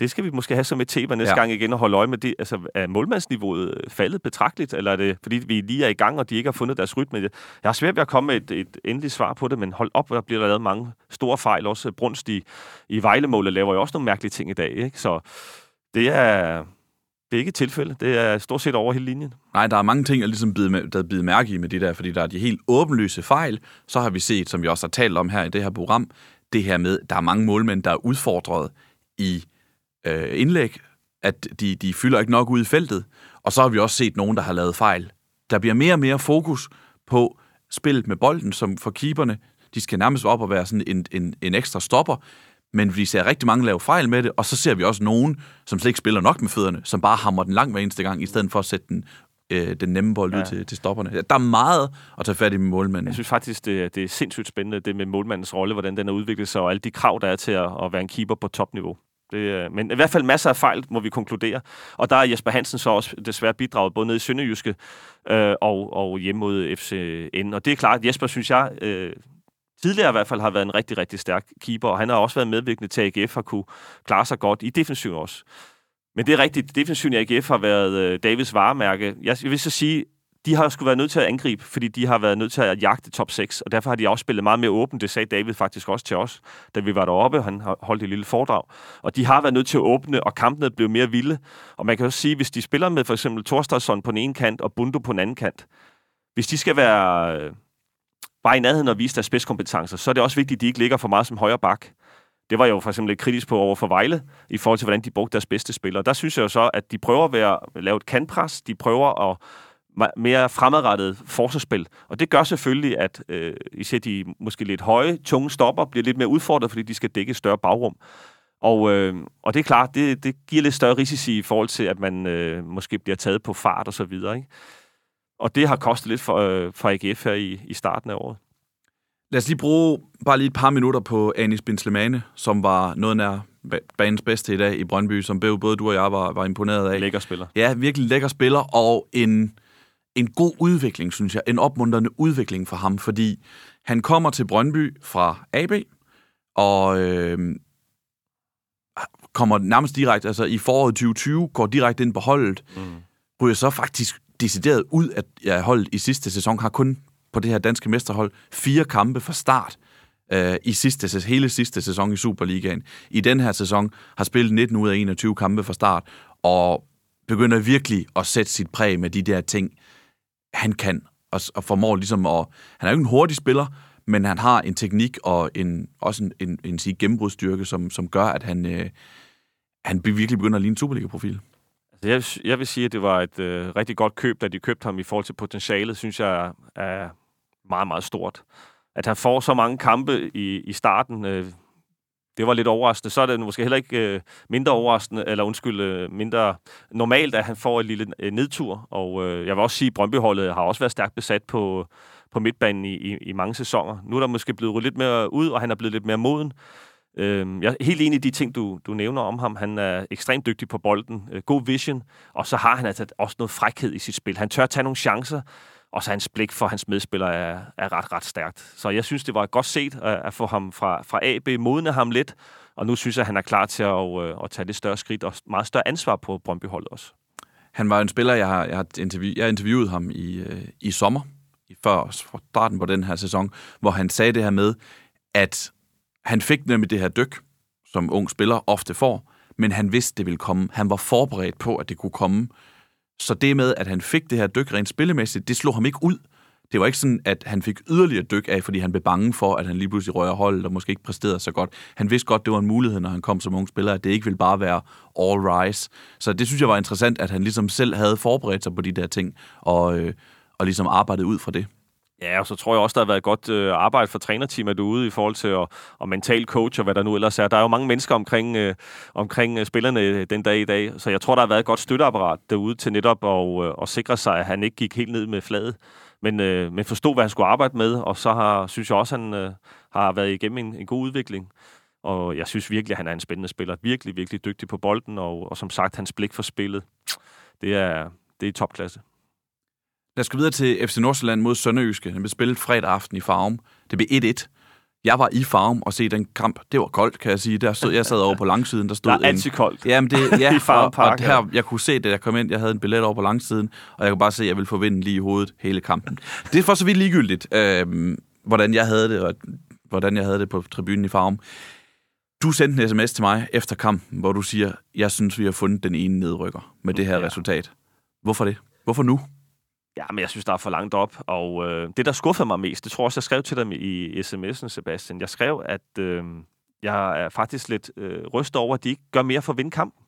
Det skal vi måske have som et tema næste Ja. gang igen og holde øje med det. Altså, er målmandsniveauet faldet betragteligt, eller er det fordi, vi lige er i gang, og de ikke har fundet deres rytme? Jeg har svært ved at komme med et, et endeligt svar på det, men hold op, der bliver der lavet mange store fejl. Også Brunst i, i Vejlemålet laver jo også nogle mærkelige ting i dag. Ikke? Så det er, det er ikke et tilfælde. Det er stort set over hele linjen. Nej, der er mange ting, jeg ligesom bider, med, der bider mærke i med det der, fordi der er de helt åbenlyse fejl. Så har vi set, som vi også har talt om her i det her program, det her med, der er mange målmænd, der er udfordret i øh, indlæg, at de, de fylder ikke nok ud i feltet. Og så har vi også set nogen, der har lavet fejl. Der bliver mere og mere fokus på spillet med bolden, som for keeperne, de skal nærmest op og være sådan en, en, en ekstra stopper, men vi ser rigtig mange lave fejl med det, og så ser vi også nogen, som slet ikke spiller nok med fødderne, som bare hammer den langt hver eneste gang, i stedet for at sætte den, øh, den nemme bold ud Ja. til, til stopperne. Der er meget at tage fat i med målmændene. Jeg synes faktisk, det, er- det er sindssygt spændende, det med målmandens rolle, hvordan den har udviklet sig, og alle de krav, der er til at, at være en keeper på topniveau. Det, øh, men i hvert fald masser af fejl, må vi konkludere. Og der er Jesper Hansen så også desværre bidraget både nede i Sønderjyske øh, og, og hjemme mod FCN. Og det er klart, at Jesper, synes jeg, øh, tidligere i hvert fald har været en rigtig, rigtig stærk keeper, og han har også været medvirkende til, at AGF har kunne klare sig godt i defensiven også. Men det er rigtigt, defensiven i AGF har været øh, Davids varemærke. Jeg vil så sige, de har skulle været nødt til at angribe, fordi de har været nødt til at jagte top 6, og derfor har de også spillet meget mere åbent. Det sagde David faktisk også til os, da vi var deroppe. Han holdt et lille foredrag. Og de har været nødt til at åbne, og kampene blev mere vilde. Og man kan også sige, hvis de spiller med for eksempel Thorstadsson på den ene kant, og Bundo på den anden kant, hvis de skal være øh, bare i nærheden og vise deres spidskompetencer, så er det også vigtigt, at de ikke ligger for meget som højre bak. Det var jeg jo for eksempel lidt kritisk på over for Vejle, i forhold til, hvordan de brugte deres bedste spillere. Der synes jeg jo så, at de prøver at være, lave et kantpres, de prøver at mere fremadrettet forsvarsspil. Og det gør selvfølgelig, at øh, især de måske lidt høje, tunge stopper bliver lidt mere udfordret, fordi de skal dække et større bagrum. Og, øh, og det er klart, det, det giver lidt større risici i forhold til, at man øh, måske bliver taget på fart og så videre. Ikke? Og det har kostet lidt for, øh, for AGF her i, i starten af året. Lad os lige bruge bare lige et par minutter på Anis Binslemane, som var noget nær banens bedste i dag i Brøndby, som både du og jeg var, var imponeret af. Lækker spiller. Ja, virkelig lækker spiller, og en, en god udvikling, synes jeg. En opmuntrende udvikling for ham, fordi han kommer til Brøndby fra AB, og øh, kommer nærmest direkte, altså i foråret 2020, går direkte ind på holdet, mm. ryger så faktisk decideret ud af ja, holdet i sidste sæson, har kun på det her danske mesterhold fire kampe fra start øh, i sidste, hele sidste sæson i Superligaen. I den her sæson har spillet 19 ud af 21 kampe fra start, og begynder virkelig at sætte sit præg med de der ting, han kan, og, og formår ligesom at... Han er jo ikke en hurtig spiller, men han har en teknik og en, også en, en, en sige, gennembrudstyrke, som, som gør, at han, øh, han virkelig begynder at ligne en Superliga-profil. Altså, jeg, jeg vil sige, at det var et øh, rigtig godt køb, da de købte ham i forhold til potentialet, synes jeg er meget, meget stort. At han får så mange kampe i, i starten, øh, det var lidt overraskende. Så er det måske heller ikke øh, mindre overraskende, eller undskyld, øh, mindre normalt, at han får et lille øh, nedtur. Og øh, jeg vil også sige, at Brøndbyholdet har også været stærkt besat på, på midtbanen i, i, i mange sæsoner. Nu er der måske blevet ryddet lidt mere ud, og han er blevet lidt mere moden. Øh, jeg er helt enig i de ting, du, du nævner om ham. Han er ekstremt dygtig på bolden, øh, god vision, og så har han altså også noget frækhed i sit spil. Han tør tage nogle chancer, og så hans blik for hans medspillere er, er ret, ret stærkt. Så jeg synes, det var godt set at, at få ham fra, fra AB, modne ham lidt, og nu synes jeg, at han er klar til at, øh, at tage det større skridt og meget større ansvar på Brøndby-holdet også. Han var en spiller, jeg har, jeg har interview, jeg interviewet ham i, øh, i sommer, før starten på den her sæson, hvor han sagde det her med, at han fik nemlig det her dyk, som ung spiller ofte får, men han vidste, det ville komme. Han var forberedt på, at det kunne komme. Så det med, at han fik det her dyk rent spillemæssigt, det slog ham ikke ud. Det var ikke sådan, at han fik yderligere dyk af, fordi han blev bange for, at han lige pludselig rører hold og måske ikke præsterede så godt. Han vidste godt, det var en mulighed, når han kom som ung spiller, at det ikke ville bare være all rise. Så det synes jeg var interessant, at han ligesom selv havde forberedt sig på de der ting, og, øh, og ligesom arbejdet ud fra det. Ja, og så tror jeg også, der har været godt øh, arbejde for trænerteamet derude i forhold til at, at mental coach og hvad der nu ellers er. Der er jo mange mennesker omkring, øh, omkring øh, spillerne øh, den dag i dag, så jeg tror, der har været et godt støtteapparat derude til netop at, øh, at sikre sig, at han ikke gik helt ned med fladet, men, øh, men forstod, hvad han skulle arbejde med, og så har, synes jeg også, han øh, har været igennem en, en god udvikling. Og jeg synes virkelig, at han er en spændende spiller. Virkelig, virkelig dygtig på bolden, og, og som sagt, hans blik for spillet, det er, det er topklasse. Lad os gå videre til FC Nordsjælland mod Sønderjyske. Den blev spillet fredag aften i Farum. Det blev 1-1. Jeg var i Farum og se den kamp. Det var koldt, kan jeg sige. Der stod, jeg sad over på langsiden. Der stod der er altid koldt. Jamen det, ja, *laughs* I Farum Park, og, og her, jeg kunne se det, jeg kom ind. Jeg havde en billet over på langsiden, og jeg kunne bare se, at jeg ville få vinden lige i hovedet hele kampen. Det er for så vidt ligegyldigt, øh, hvordan jeg havde det, og hvordan jeg havde det på tribunen i Farum. Du sendte en sms til mig efter kampen, hvor du siger, jeg synes, vi har fundet den ene nedrykker med det her ja. resultat. Hvorfor det? Hvorfor nu? Ja, men jeg synes, der er for langt op. Og øh, det, der skuffede mig mest, det tror jeg også, jeg skrev til dig i sms'en, Sebastian. Jeg skrev, at øh, jeg er faktisk lidt øh, rystet over, at de ikke gør mere for at vinde kampen.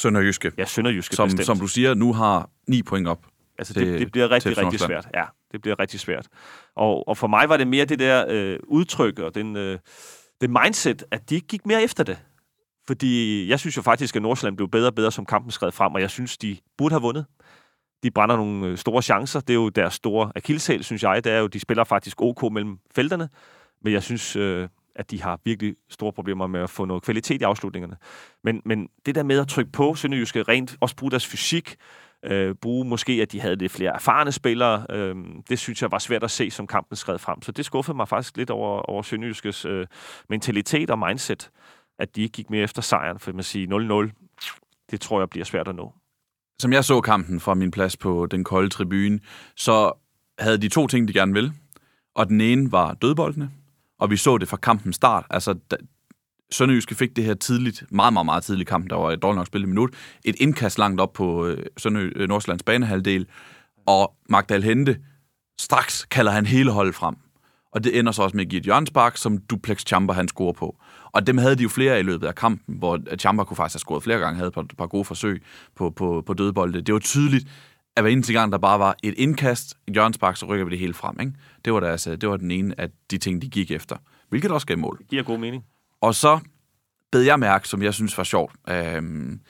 Sønderjyske. Ja, Sønderjyske som, som du siger, nu har ni point op. Altså, det, det bliver rigtig, rigtig svært. Ja, det bliver rigtig svært. Og, og for mig var det mere det der øh, udtryk og den, øh, det mindset, at de ikke gik mere efter det. Fordi jeg synes jo faktisk, at Nordsjælland blev bedre og bedre, som kampen skred frem, og jeg synes, de burde have vundet de brænder nogle øh, store chancer. Det er jo deres store akilleshæl, synes jeg. Det er jo, de spiller faktisk OK mellem felterne. Men jeg synes, øh, at de har virkelig store problemer med at få noget kvalitet i afslutningerne. Men, men det der med at trykke på Sønderjyske rent, også bruge deres fysik, øh, bruge måske, at de havde lidt flere erfarne spillere, øh, det synes jeg var svært at se, som kampen skred frem. Så det skuffede mig faktisk lidt over, over Sønderjyskes øh, mentalitet og mindset, at de ikke gik mere efter sejren, for man siger 0-0, det tror jeg bliver svært at nå som jeg så kampen fra min plads på den kolde tribune, så havde de to ting, de gerne ville. Og den ene var dødboldene, og vi så det fra kampen start. Altså, da, Sønderjyske fik det her tidligt, meget, meget, meget tidligt kamp, der var et dårligt nok spillet minut, et indkast langt op på øh, Sønderjy, øh, Nordsjællands banehalvdel, og Magdal Hente, straks kalder han hele holdet frem. Og det ender så også med at give et hjørnspark, som Duplex Chamber han scorer på. Og dem havde de jo flere i løbet af kampen, hvor Chamber kunne faktisk have scoret flere gange, havde et par, par gode forsøg på, på, på dødbolde. Det var tydeligt, at hver eneste gang, der bare var et indkast, et hjørnspark, så rykker vi det hele frem. Ikke? Det, var deres, det var den ene af de ting, de gik efter. Hvilket også gav mål. Det giver god mening. Og så bed jeg mærke, som jeg synes var sjovt. Øhm,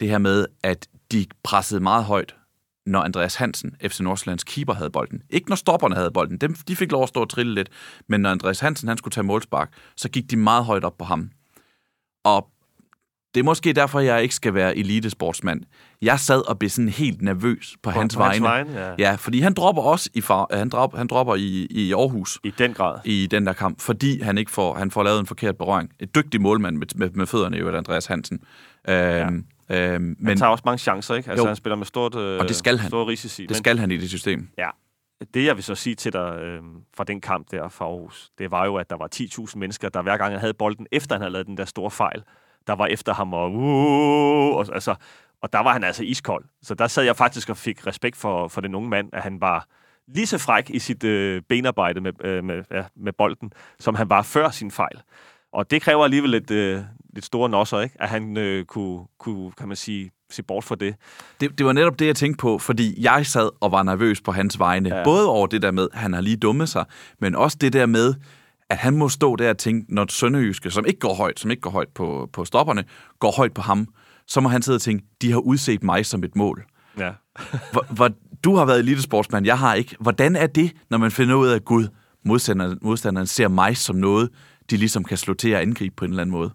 det her med, at de pressede meget højt, når Andreas Hansen, FC Nordsjællands keeper, havde bolden. Ikke når stopperne havde bolden. Dem, de fik lov at stå og trille lidt. Men når Andreas Hansen han skulle tage målspark, så gik de meget højt op på ham. Og det er måske derfor, jeg ikke skal være elitesportsmand. Jeg sad og blev sådan helt nervøs på, på hans på hans vegne. vegne, ja. Ja, fordi han dropper også i, far, han, drop, han dropper i, i Aarhus I den grad. i den der kamp, fordi han ikke får, han får lavet en forkert berøring. Et dygtig målmand med, med, med fødderne, jo, Andreas Hansen. Øhm, øhm, Men, men han tager også mange chancer, ikke? Altså, Jo. han spiller med stort, øh, Og det skal han. store risici. det skal han i det system. det, jeg vil så sige til dig øh, fra den kamp der fra Aarhus, det var jo, at der var 10.000 mennesker, der hver gang han havde bolden, efter han havde lavet den der store fejl, der var efter ham og, uh, og altså, og der var han altså iskold. Så der sad jeg faktisk og fik respekt for, for den unge mand, at han var lige så fræk i sit øh, benarbejde med, øh, med, ja, med bolden, som han var før sin fejl. Og det kræver alligevel lidt, øh, lidt store nosser, ikke? at han øh, kunne, kunne, kan man sige, se bort fra det. Det, det var netop det, jeg tænkte på, fordi jeg sad og var nervøs på hans vegne. Ja. Både over det der med, at han har lige dummet sig, men også det der med, at han må stå der og tænke, når Sønderjyske, som ikke går højt, som ikke går højt på, på stopperne, går højt på ham, så må han sidde og tænke, de har udset mig som et mål. Ja. *laughs* Hvor, hvor, du har været elitesportsmand, jeg har ikke. Hvordan er det, når man finder ud af, at Gud, modstanderen, modstanderen ser mig som noget, de ligesom kan slå til at angribe på en eller anden måde?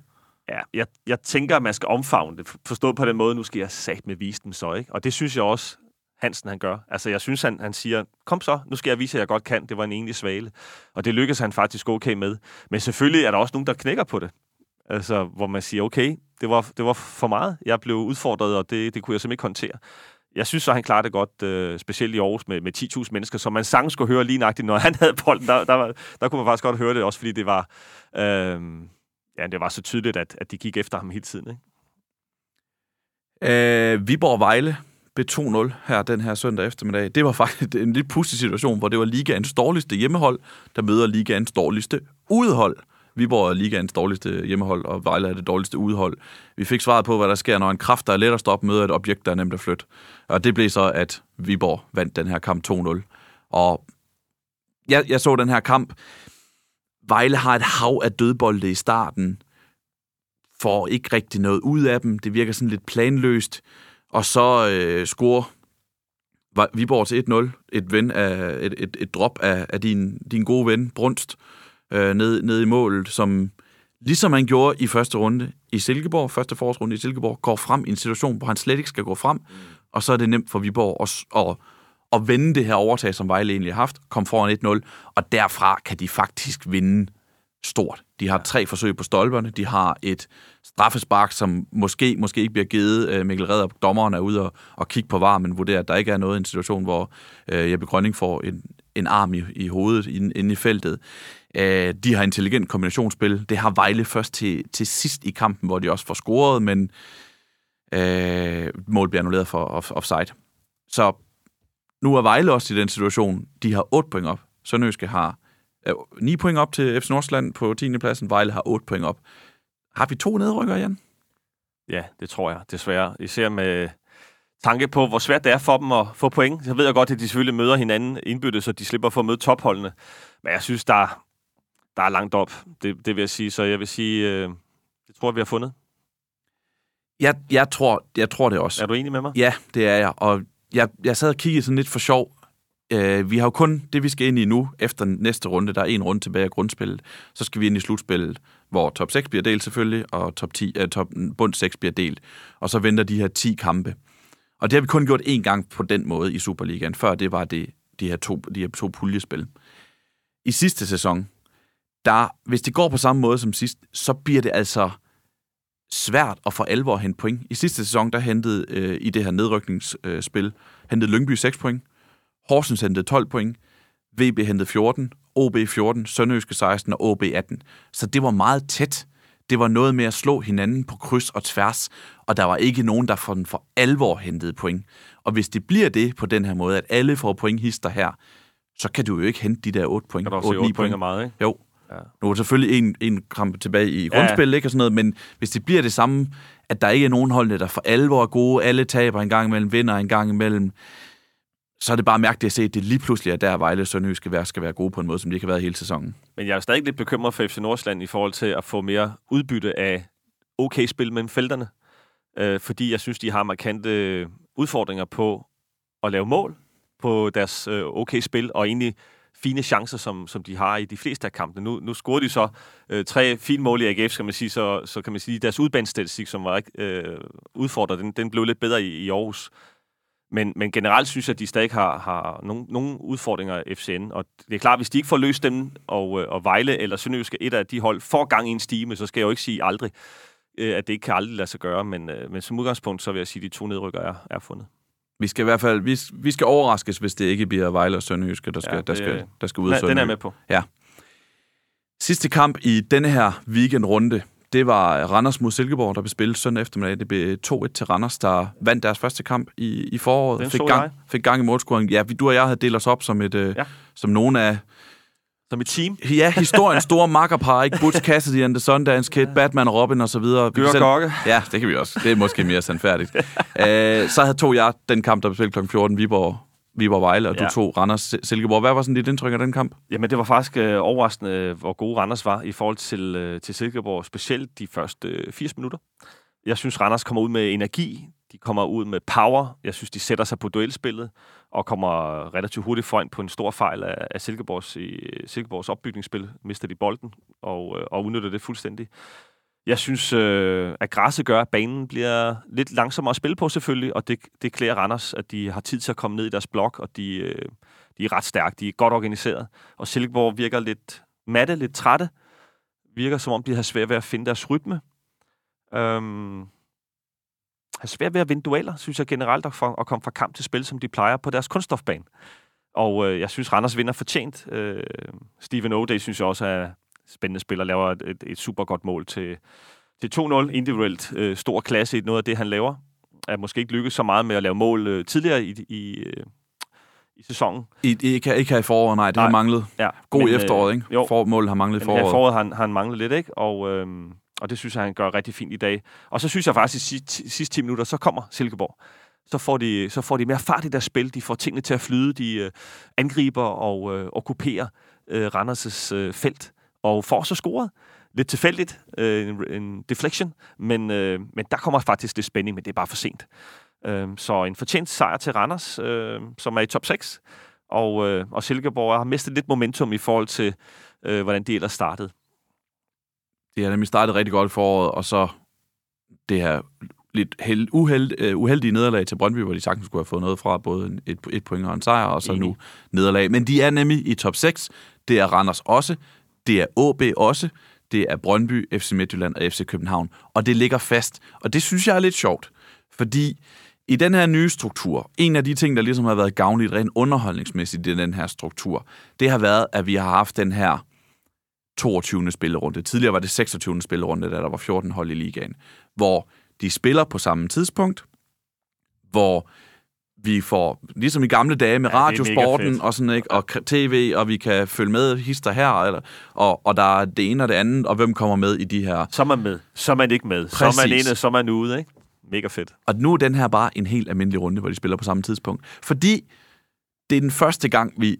Ja, jeg, jeg tænker, at man skal omfavne det. Forstået på den måde, nu skal jeg sat med vise dem så, ikke? Og det synes jeg også, Hansen han gør. Altså, jeg synes, han, han siger, kom så, nu skal jeg vise, at jeg godt kan. Det var en enlig svale. Og det lykkes han faktisk okay med. Men selvfølgelig er der også nogen, der knækker på det. Altså, hvor man siger, okay, det var, det var for meget. Jeg blev udfordret, og det, det kunne jeg simpelthen ikke håndtere. Jeg synes så, han klarede det godt, øh, specielt i Aarhus med, med 10.000 mennesker, som man sang skulle høre lige nøjagtigt, når han havde bolden. Der, der, var, der kunne man faktisk godt høre det, også fordi det var, øh, ja, det var så tydeligt, at, at de gik efter ham hele tiden. Ikke? Øh, Viborg Vejle blev 2-0 her den her søndag eftermiddag. Det var faktisk en lidt pudsig situation, hvor det var ligaens dårligste hjemmehold, der møder ligaens dårligste udhold. Viborg er ligaens dårligste hjemmehold, og Vejle er det dårligste udhold. Vi fik svaret på, hvad der sker, når en kraft, der er let at stoppe, møder et objekt, der er nemt at flytte. Og det blev så, at Viborg vandt den her kamp 2-0. Og jeg, jeg så den her kamp. Vejle har et hav af dødbolde i starten. Får ikke rigtig noget ud af dem. Det virker sådan lidt planløst. Og så øh, scorer Viborg til 1-0. Et, ven af, et, et, et drop af, af din, din gode ven, Brunst, øh, ned, ned i målet, som ligesom han gjorde i første runde i Silkeborg, første forårsrunde i Silkeborg, går frem i en situation, hvor han slet ikke skal gå frem, og så er det nemt for Viborg at, at, at vende det her overtag, som Vejle egentlig har haft, kom foran 1-0, og derfra kan de faktisk vinde stort. De har tre forsøg på stolperne, de har et straffespark, som måske, måske ikke bliver givet. Øh, Mikkel Redder, dommeren, er ude og, og kigge på var, men vurderer, at der ikke er noget i en situation, hvor øh, Jeppe Grønning får en, en arm i, i hovedet inde, inde i feltet. Øh, de har intelligent kombinationsspil. Det har Vejle først til, til sidst i kampen, hvor de også får scoret, men øh, målet bliver annulleret for off, offside. Så nu er Vejle også i den situation. De har 8 point op. Sønderjyske har øh, 9 point op til FC Nordsjælland på 10. pladsen. Vejle har 8 point op. Har vi to nedrykker, Jan? Ja, det tror jeg, desværre. Især med tanke på, hvor svært det er for dem at få point. Så ved jeg godt, at de selvfølgelig møder hinanden indbyttet, så de slipper for at møde topholdene. Men jeg synes, der, der er langt op, det, det vil jeg sige. Så jeg vil sige, øh, det tror jeg, vi har fundet. Jeg, jeg, tror, jeg tror det også. Er du enig med mig? Ja, det er jeg. Og jeg, jeg sad og kiggede sådan lidt for sjov. Øh, vi har jo kun det, vi skal ind i nu, efter næste runde. Der er en runde tilbage af grundspillet. Så skal vi ind i slutspillet, hvor top 6 bliver delt selvfølgelig, og top 10, øh, top, bund 6 bliver delt. Og så venter de her 10 kampe. Og det har vi kun gjort én gang på den måde i Superligaen. Før det var det, de her to, de her to puljespil. I sidste sæson, der, hvis det går på samme måde som sidst, så bliver det altså svært at for alvor hente point. I sidste sæson, der hentede øh, i det her nedrykningsspil, øh, hentede Lyngby 6 point, Horsens hentede 12 point, VB hentede 14, OB 14, Sønderjyske 16 og OB 18. Så det var meget tæt. Det var noget med at slå hinanden på kryds og tværs, og der var ikke nogen, der for den for alvor hentede point. Og hvis det bliver det på den her måde, at alle får point hister her, så kan du jo ikke hente de der 8 point. Kan du også se 8-9 8 point er meget, ikke? Jo. Ja. Nu er der selvfølgelig en, en kamp tilbage i grundspil, ja. ikke, og sådan noget, men hvis det bliver det samme, at der ikke er nogen holdene, der for alvor er gode, alle taber en gang imellem, vinder en gang imellem, så er det bare mærkeligt at se, at det lige pludselig er der, Vejle og Sønderjysk skal være, skal være gode på en måde, som de ikke har været hele sæsonen. Men jeg er stadig lidt bekymret for FC Nordsjælland i forhold til at få mere udbytte af okay spil mellem felterne, øh, fordi jeg synes, de har markante øh, udfordringer på at lave mål på deres øh, okay spil, og egentlig fine chancer, som, som de har i de fleste af kampene. Nu, nu scorede de så øh, tre fine mål i AGF, skal man sige, så, så kan man sige, deres udbanestatistik, som var ikke øh, udfordret, den, den blev lidt bedre i, i Aarhus. Men, men generelt synes jeg, at de stadig har, har nogle, nogle udfordringer i FCN, og det er klart, hvis de ikke får løst dem, og, øh, og Vejle eller Sønderjyske, et af de hold, får gang i en stime, så skal jeg jo ikke sige aldrig, øh, at det ikke kan aldrig lade sig gøre, men, øh, men som udgangspunkt, så vil jeg sige, at de to nedrykker er, er fundet. Vi skal i hvert fald vi, vi skal overraskes, hvis det ikke bliver Vejle og Sønderjyske, der skal, ja, det, der skal, der skal ud af Den er med på. Ja. Sidste kamp i denne her weekendrunde, det var Randers mod Silkeborg, der blev spillet søndag eftermiddag. Det blev 2-1 til Randers, der vandt deres første kamp i, i foråret. Den fik gang, jeg. fik gang i målscoring. Ja, vi, du og jeg havde delt os op som, et, øh, Ja. som nogle af Som et team. ja, historiens store makkerpar, ikke? Butch Cassidy and the Sundance Kid, Batman og Robin og så videre. Vi Gør selv- Gokke. Ja, det kan vi også. Det er måske mere sandfærdigt. *laughs* øh, så havde tog jeg den kamp, der blev spillet kl. 14, Viborg, Viborg Vejle, og du Ja. tog Randers Silkeborg. Hvad var sådan dit indtryk af den kamp? Jamen, det var faktisk øh, overraskende, øh, hvor gode Randers var i forhold til, øh, til Silkeborg, specielt de første øh, 80 minutter. Jeg synes, Randers kommer ud med energi, de kommer ud med power, jeg synes, de sætter sig på duelspillet, og kommer relativt hurtigt foran på en stor fejl af, af Silkeborgs, i, Silkeborgs opbygningsspil. Mister de bolden, og, øh, og udnytter det fuldstændig. Jeg synes, øh, at græsset gør, at banen bliver lidt langsommere at spille på selvfølgelig, og det, det klæder Randers, at de har tid til at komme ned i deres blok, og de, øh, de er ret stærke, de er godt organiseret. Og Silkeborg virker lidt matte, lidt trætte. Virker som om, de har svært ved at finde deres rytme. Øhm, har svært ved at vinde dueller, synes jeg generelt, at, for, at komme fra kamp til spil, som de plejer på deres kunststofbane. Og øh, jeg synes, Randers vinder fortjent. Øh, Steven O'Day synes jeg også er spændende spiller, laver et, et, super godt mål til, til 2-0. Individuelt øh, stor klasse i noget af det, han laver. Er måske ikke lykkedes så meget med at lave mål øh, tidligere i, i, øh, i sæsonen. I, ikke, ikke her i foråret, nej. Det Nej. har manglet. Ja, God men, i efteråret, ikke? Jo, For, målet har manglet i men her i foråret. foråret har han, har han manglet lidt, ikke? Og, øhm, og det synes jeg, han gør rigtig fint i dag. Og så synes jeg faktisk, at i sidste, sidste 10 minutter, så kommer Silkeborg. Så får, de, så får de mere fart i deres spil. De får tingene til at flyde. De øh, angriber og øh, okkuperer øh, Randers' øh, felt. Og får så scoret. Lidt tilfældigt. Øh, en, en deflection. Men, øh, men der kommer faktisk lidt spænding, men det er bare for sent. Øh, så en fortjent sejr til Randers, øh, som er i top 6. Og, øh, og Silkeborg har mistet lidt momentum i forhold til, øh, hvordan de ellers startede. Det har nemlig startet rigtig godt i foråret, og så det her lidt held, uheld, uh, uheldige nederlag til Brøndby, hvor de sagtens skulle have fået noget fra, både et, et point og en sejr, og så Enig. nu nederlag. Men de er nemlig i top 6. Det er Randers også. Det er AB også. Det er Brøndby, FC Midtjylland og FC København. Og det ligger fast. Og det synes jeg er lidt sjovt, fordi i den her nye struktur, en af de ting, der ligesom har været gavnligt rent underholdningsmæssigt i den her struktur, det har været, at vi har haft den her 22. spillerunde. Tidligere var det 26. spillerunde, da der var 14 hold i ligaen, hvor de spiller på samme tidspunkt, hvor vi får, ligesom i gamle dage med Ja, radiosporten og sådan, ikke? og tv, og vi kan følge med hister her, eller, og, og der er det ene og det andet, og hvem kommer med i de her. Så er man med. Så er man ikke med. Så er man Præcis. inde, så er man ude. Ikke? Mega fedt. Og nu er den her bare en helt almindelig runde, hvor de spiller på samme tidspunkt. Fordi det er den første gang, vi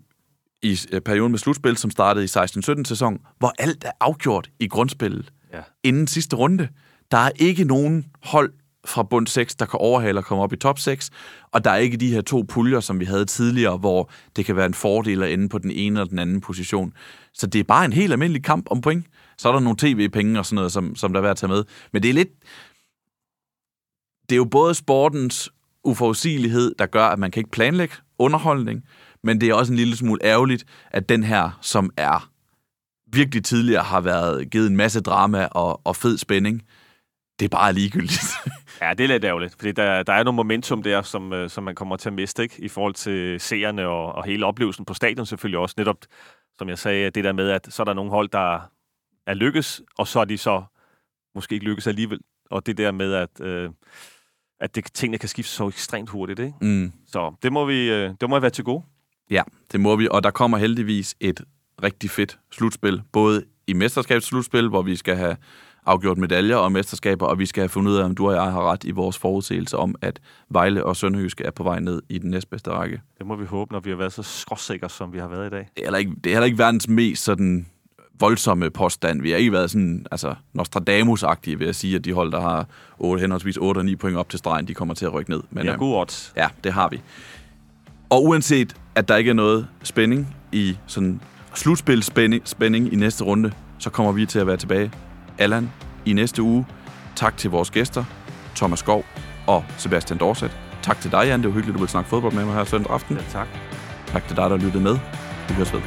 i øh, perioden med slutspil, som startede i 16-17 sæson, hvor alt er afgjort i grundspillet Ja. inden sidste runde. Der er ikke nogen hold fra bund 6, der kan overhale og komme op i top 6, og der er ikke de her to puljer, som vi havde tidligere, hvor det kan være en fordel at ende på den ene eller den anden position. Så det er bare en helt almindelig kamp om point. Så er der nogle tv-penge og sådan noget, som, som der er værd at tage med. Men det er lidt... Det er jo både sportens uforudsigelighed, der gør, at man kan ikke planlægge underholdning, men det er også en lille smule ærgerligt, at den her, som er virkelig tidligere har været givet en masse drama og, og fed spænding, det er bare ligegyldigt. *laughs* Ja, det er lidt ærgerligt, fordi der, der er noget momentum der, som, øh, som man kommer til at miste, ikke? i forhold til seerne og, og hele oplevelsen på stadion selvfølgelig også. Netop, som jeg sagde, det der med, at så er der nogle hold, der er lykkes, og så er de så måske ikke lykkes alligevel. Og det der med, at, øh, at det, tingene kan skifte så ekstremt hurtigt. Ikke? mm. Så det må vi øh, det må være til gode. Ja, det må vi, og der kommer heldigvis et rigtig fedt slutspil, både i mesterskabsslutspil, hvor vi skal have afgjort medaljer og mesterskaber, og vi skal have fundet ud af, om du og jeg har ret i vores forudsigelse om, at Vejle og Sønderjyske er på vej ned i den næstbedste række. Det må vi håbe, når vi har været så skråsikre, som vi har været i dag. Det er heller ikke, det er heller ikke verdens mest sådan voldsomme påstand. Vi har ikke været sådan, altså Nostradamus-agtige ved at sige, at de hold, der har 8, henholdsvis 8 og 9 point op til stregen, de kommer til at rykke ned. Men, Ja, øhm, god odds. Ja, det har vi. Og uanset, at der ikke er noget spænding i sådan slutspil spænding, spænding i næste runde, så kommer vi til at være tilbage, Allan, i næste uge. Tak til vores gæster, Thomas Skov og Sebastian Dorset. Tak til dig, Jan. Det var hyggeligt, at du ville snakke fodbold med mig her søndag aften. Ja, tak. Tak til dig, der lyttede med. Vi høres ved.